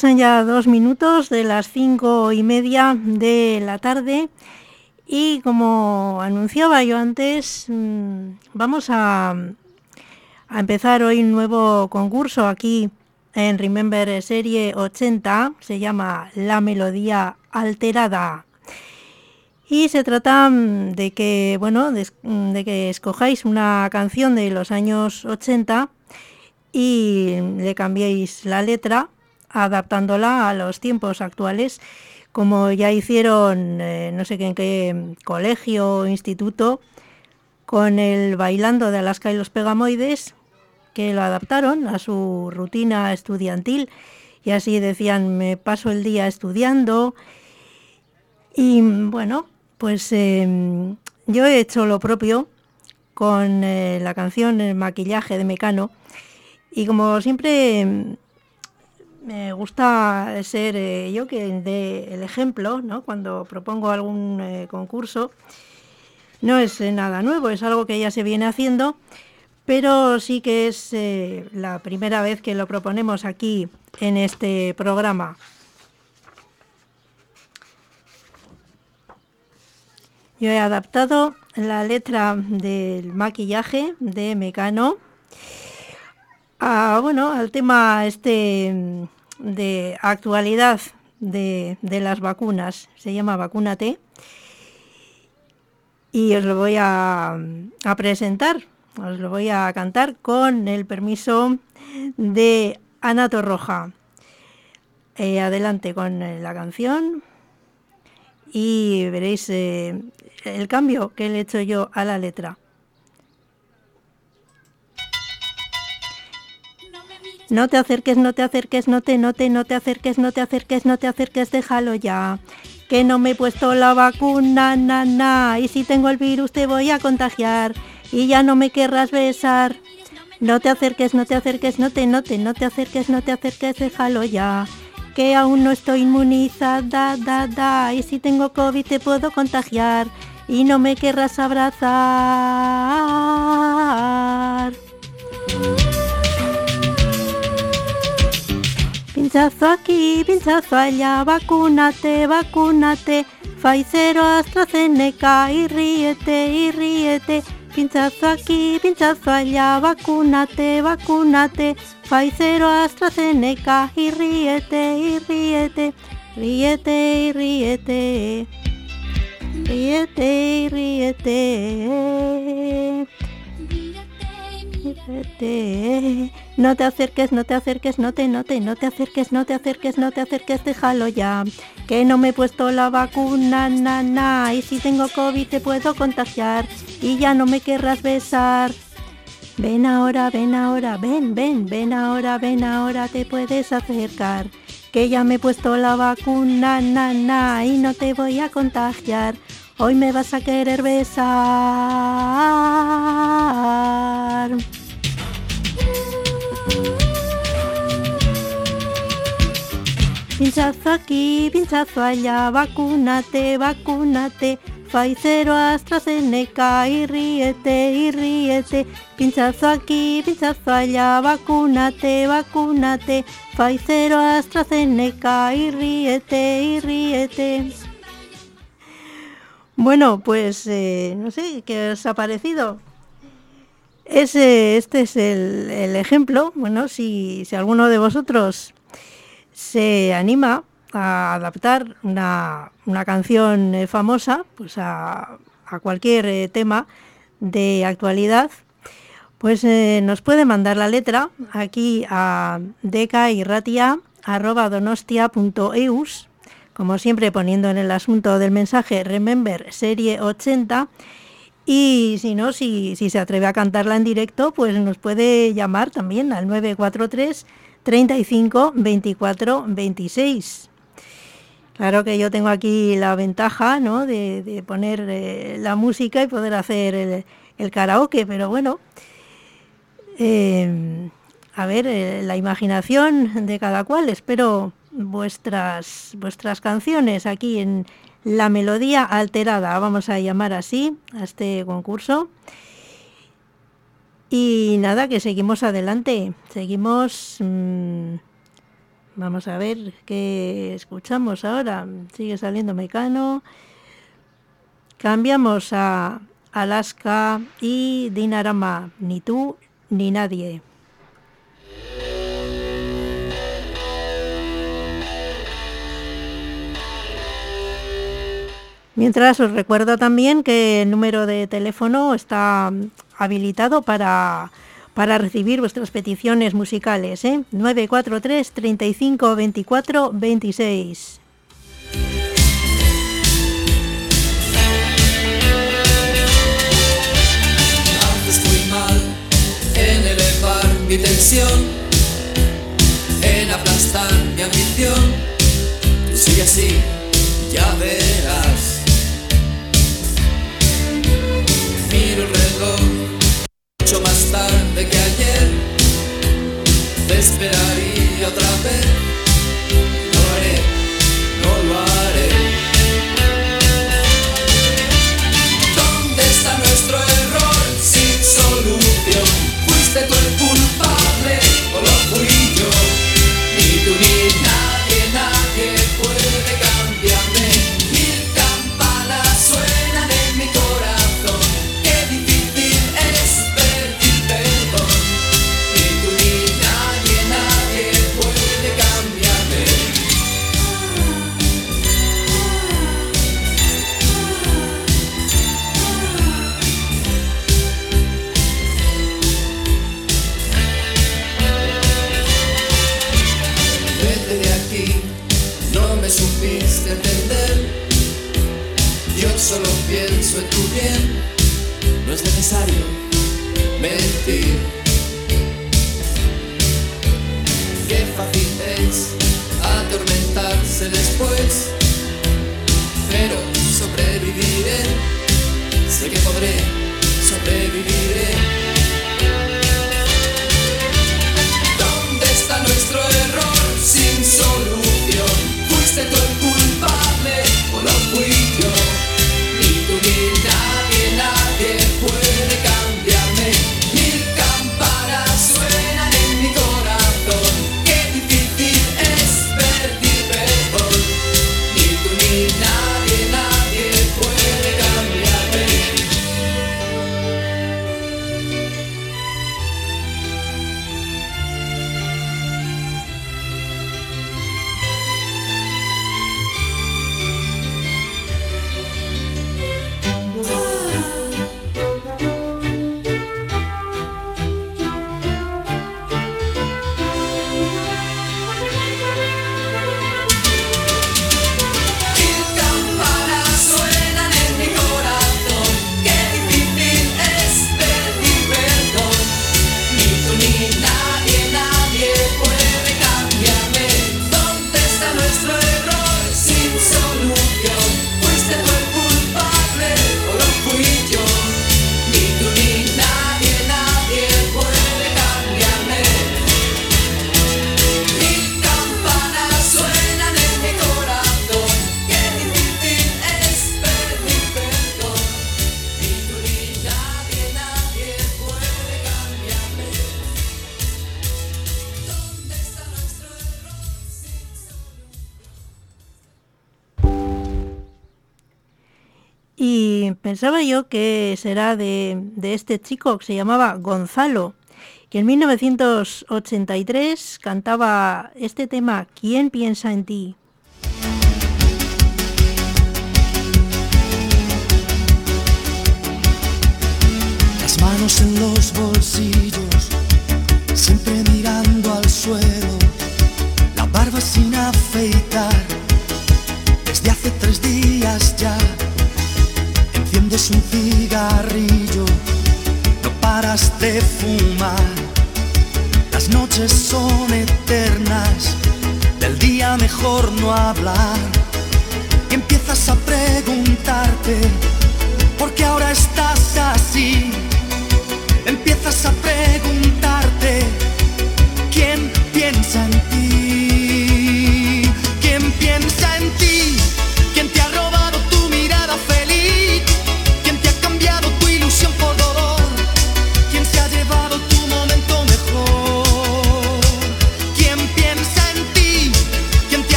Pasan ya dos minutos de las cinco y media de la tarde y como anunciaba yo antes, mm, vamos a, empezar hoy un nuevo concurso aquí en Remember Serie 80, se llama La Melodía Alterada. Y se trata mm, de que, bueno, de, mm, de que escojáis una canción de los años 80 y le cambiéis la letra adaptándola a los tiempos actuales, como ya hicieron, eh, no sé en qué colegio o instituto, con el Bailando de Alaska y los Pegamoides, que lo adaptaron a su rutina estudiantil. Y así decían, me paso el día estudiando y bueno, pues eh, yo he hecho lo propio con eh, la canción El maquillaje de Mecano. Y como siempre mm, me gusta ser eh, yo que dé el ejemplo, ¿no? Cuando propongo algún eh, concurso, no es eh, nada nuevo, es algo que ya se viene haciendo, pero sí que es la primera vez que lo proponemos aquí en este programa. Yo he adaptado la letra del maquillaje de Mecano a, bueno, al tema este mm, de actualidad de, las vacunas. Se llama Vacúnate. Y os lo voy a, a presentar, os lo voy a cantar con el permiso de Ana Torroja. Eh, adelante con eh, la canción y veréis eh, el cambio que le he hecho yo a la letra. No te acerques, no te acerques, no te, no te, no te acerques, no te acerques, no te acerques, déjalo ya. Que no me he puesto la vacuna, na, na. Y si tengo el virus te voy a contagiar. Y ya no me querrás besar. No te acerques, no te acerques, no te, no te, no te acerques, no te acerques, déjalo ya. Que aún no estoy inmunizada, da, da. Y si tengo COVID te puedo contagiar. Y no me querrás abrazar. Pinchazo aquí, pinchazo allá, vacúnate, vacúnate, Pfizer o AstraZeneca y ríete, y ríete. Pinchazo aquí, pinchazo allá, vacúnate, vacúnate, Pfizer o AstraZeneca y ríete, y ríete, ríete, y ríete, ríete, y ríete. Vete. No te acerques, no te acerques, no te, no te, no te acerques, no te acerques, no te acerques, déjalo ya. Que no me he puesto la vacuna, na, na. Y si tengo COVID te puedo contagiar. Y ya no me querrás besar. Ven ahora, ven ahora, ven, ven, ven ahora, ven ahora, te puedes acercar. Que ya me he puesto la vacuna, na, na, y no te voy a contagiar. Hoy me vas a querer besar. Pinchazo aquí, pinchazo allá, vacúnate, vacúnate, Pfizer o AstraZeneca y ríete, y ríete. Pinchazo aquí, pinchazo allá, vacúnate, vacúnate, Pfizer o AstraZeneca y ríete, y ríete. Bueno, pues eh, no sé, ¿qué os ha parecido? Este es el, ejemplo. Bueno, si, alguno de vosotros se anima a adaptar una, canción eh, famosa pues a, a cualquier eh, tema de actualidad, pues eh, nos puede mandar la letra aquí a decairratia.donostia.eus, como siempre poniendo en el asunto del mensaje Remember Serie 80 y si no, si, si se atreve a cantarla en directo, pues nos puede llamar también al 943 35 24 26. Claro que yo tengo aquí la ventaja ¿no? de, de poner eh, la música y poder hacer el, el karaoke, pero bueno, eh, a ver, eh, la imaginación de cada cual. Espero vuestras, vuestras canciones aquí en La Melodía Alterada, vamos a llamar así a este concurso. Y nada, que seguimos adelante. Seguimos... mmm, vamos a ver qué escuchamos ahora. Sigue saliendo Mecano. Cambiamos a Alaska y Dinarama. Ni tú ni nadie. Mientras os recuerdo también que el número de teléfono está habilitado para, para recibir vuestras peticiones musicales, ¿eh? 943 35 24 26. en elevar mi tensión, en aplastar mi ambición. Tú así, ya verás. mucho más tarde que ayer, te esperaría otra vez. será de, de este chico que se llamaba Gonzalo, que en 1983 cantaba este tema, ¿Quién piensa en ti? Las manos en los bolsillos, siempre mirando al suelo, la barba sin afeitar, desde hace tres días ya prendes un cigarrillo, no paras de fumar. Las noches son eternas, del día mejor no hablar. Y empiezas a preguntarte, ¿por qué ahora estás así?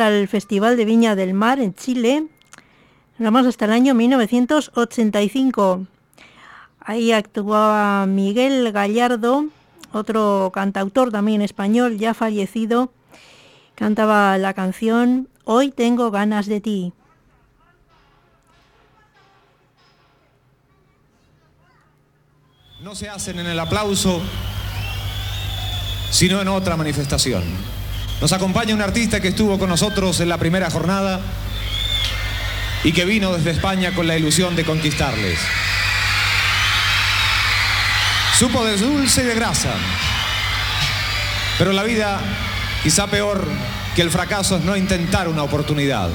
Al Festival de Viña del Mar en Chile. Vamos hasta el año 1985. Ahí actuaba Miguel Gallardo, otro cantautor también español, ya fallecido. Cantaba la canción Hoy tengo ganas de ti. no se hacen en el aplauso, sino en otra manifestación. Nos acompaña un artista que estuvo con nosotros en la primera jornada y que vino desde España con la ilusión de conquistarles. Supo de dulce y de grasa, pero la vida, quizá peor que el fracaso, es no intentar una oportunidad.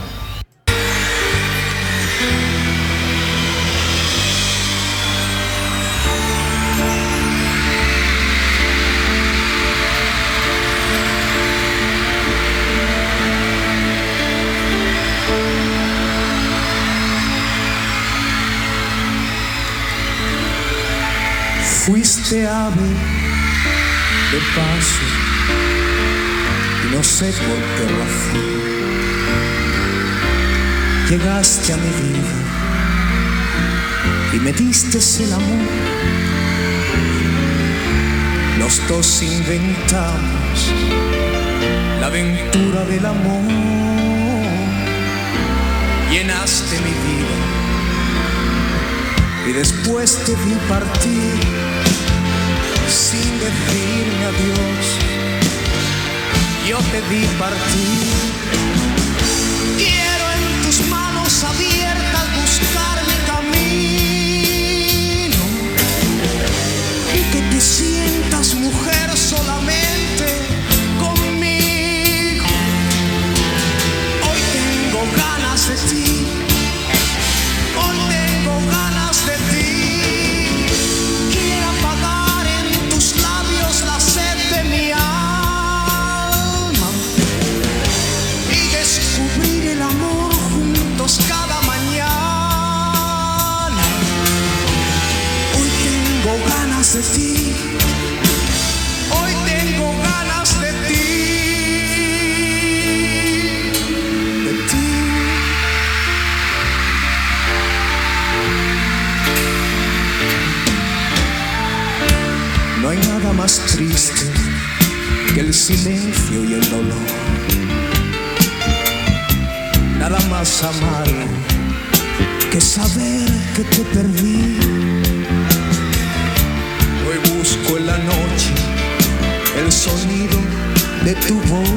De paso no sé por qué razón llegaste a mi vida y me diste el amor. Los dos inventamos la aventura del amor. Llenaste mi vida y después te vi partir sin decirme adiós. Yo te vi partir. Quiero en tus manos abiertas buscar mi camino y que te sientas mujer solamente más triste que el silencio y el dolor. Nada más amargo que saber que te perdí. Hoy busco en la noche el sonido de tu voz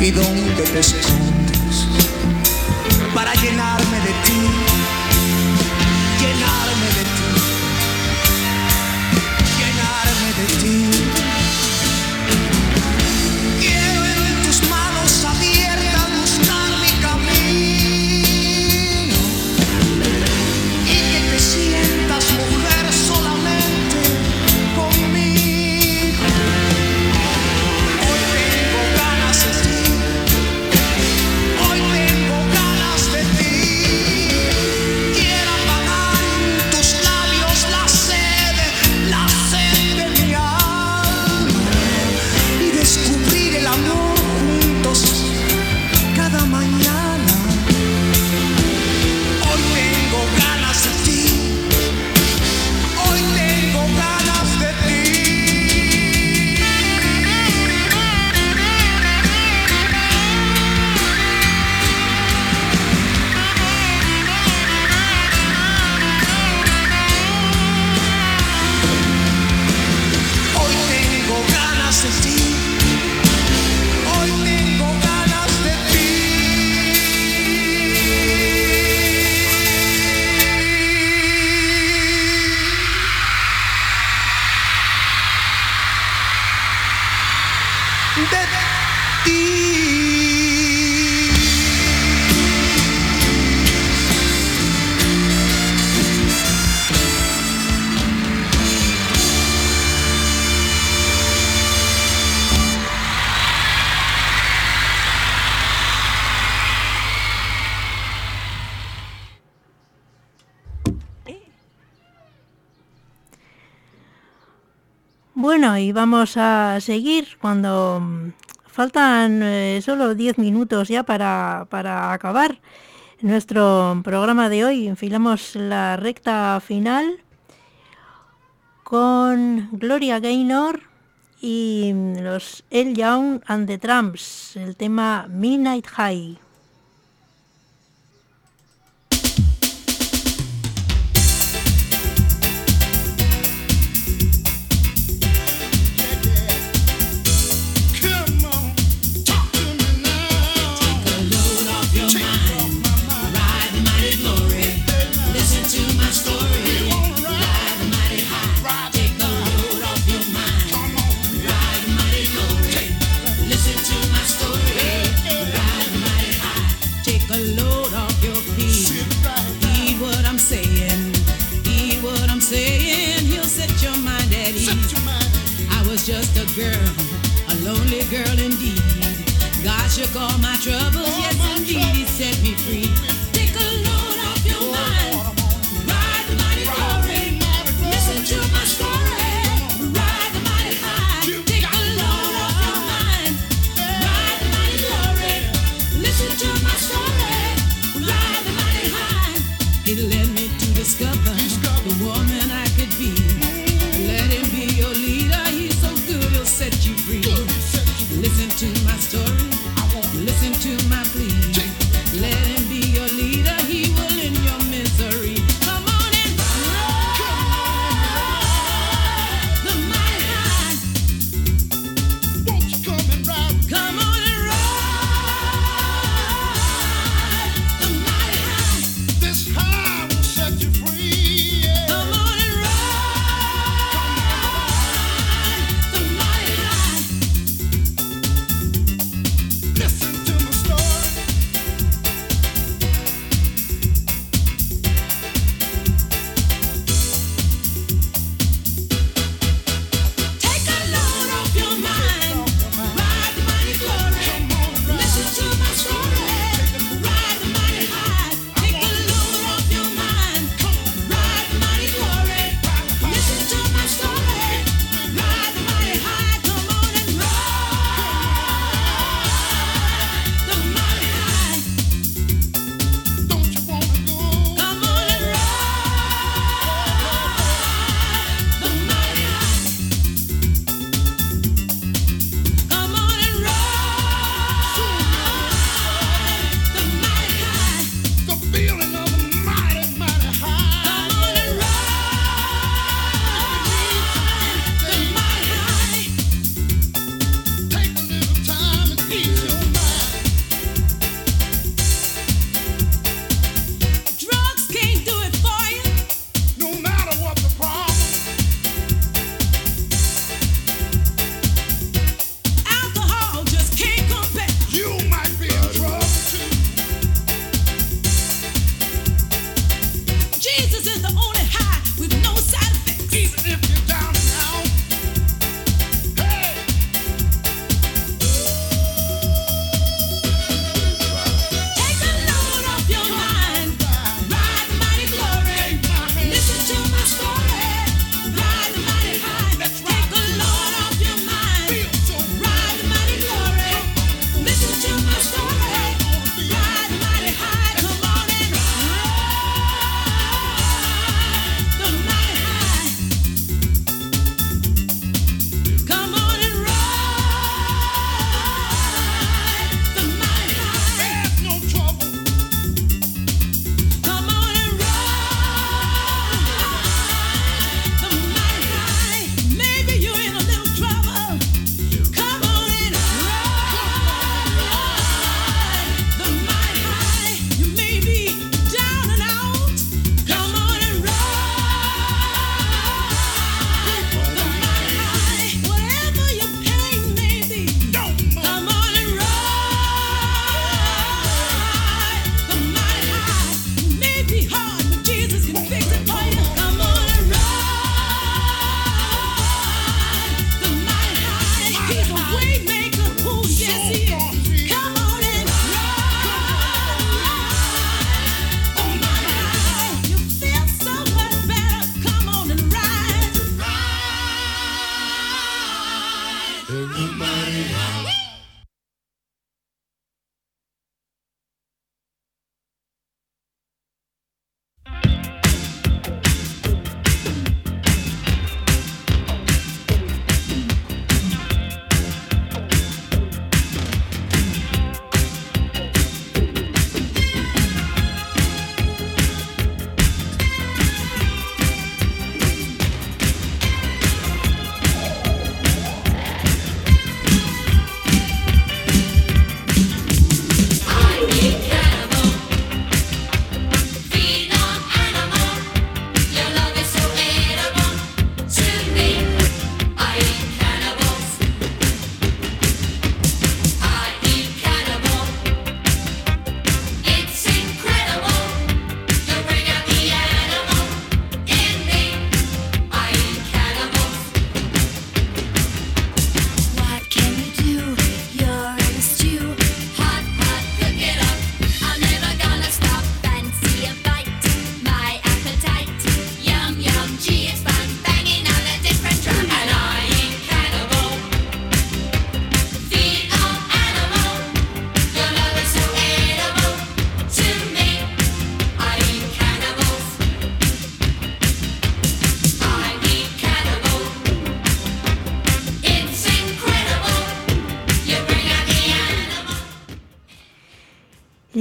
y dónde te escondes para llenarme de ti dat die. y vamos a seguir cuando mm, faltan eh, solo 10 minutos ya para, para acabar nuestro programa de hoy. Enfilamos la recta final con Gloria Gaynor y mm, los El Young and the Tramps, el tema Midnight High. girl, a lonely girl indeed. God shook all my troubles, yes indeed, He set me free. to my story. I won't listen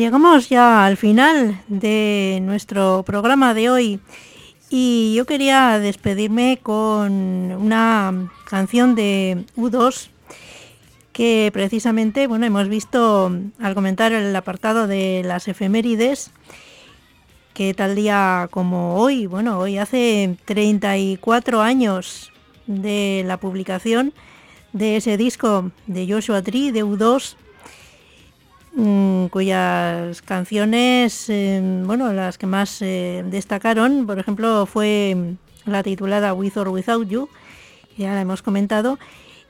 Llegamos ya al final de nuestro programa de hoy. Y yo quería despedirme con una canción de U2 que precisamente, bueno, hemos visto al comentar el apartado de las efemérides que tal día como hoy, bueno, hoy hace 34 años de la publicación de ese disco de Joshua Tree, de U2, mm, cuyas canciones, eh, bueno, las que más eh, destacaron, por ejemplo, fue la titulada With or Without You, ya la hemos comentado,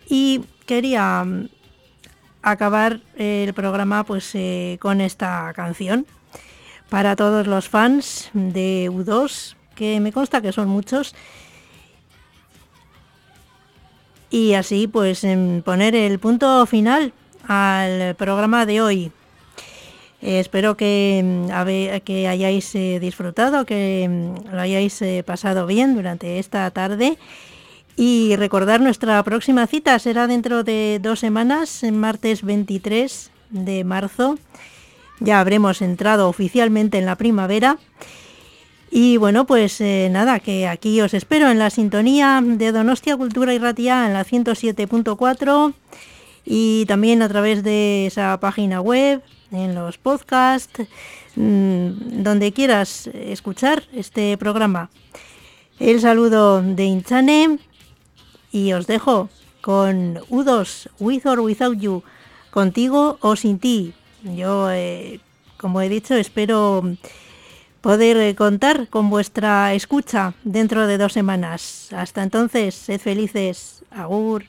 y quería mm, acabar el programa pues eh, con esta canción. Para todos los fans de U2, que me consta que son muchos, y así pues en poner el punto final al programa de hoy. Eh, espero que, mm, que hayáis eh, disfrutado, que mm, lo hayáis eh, pasado bien durante esta tarde. Y recordar nuestra próxima cita será dentro de dos semanas, martes 23 de marzo. Ya habremos entrado oficialmente en la primavera. Y bueno, pues nada, que aquí os espero en la sintonía de Donostia Cultura y Ratia en la 107.4 y también a través de esa página web, en los podcasts, mm, donde quieras escuchar este programa. El saludo de Inchane y os dejo con U2, With or Without You, contigo o sin ti. Yo, eh, como he dicho, espero poder contar con vuestra escucha dentro de dos semanas. Hasta entonces, sed felices. Agur.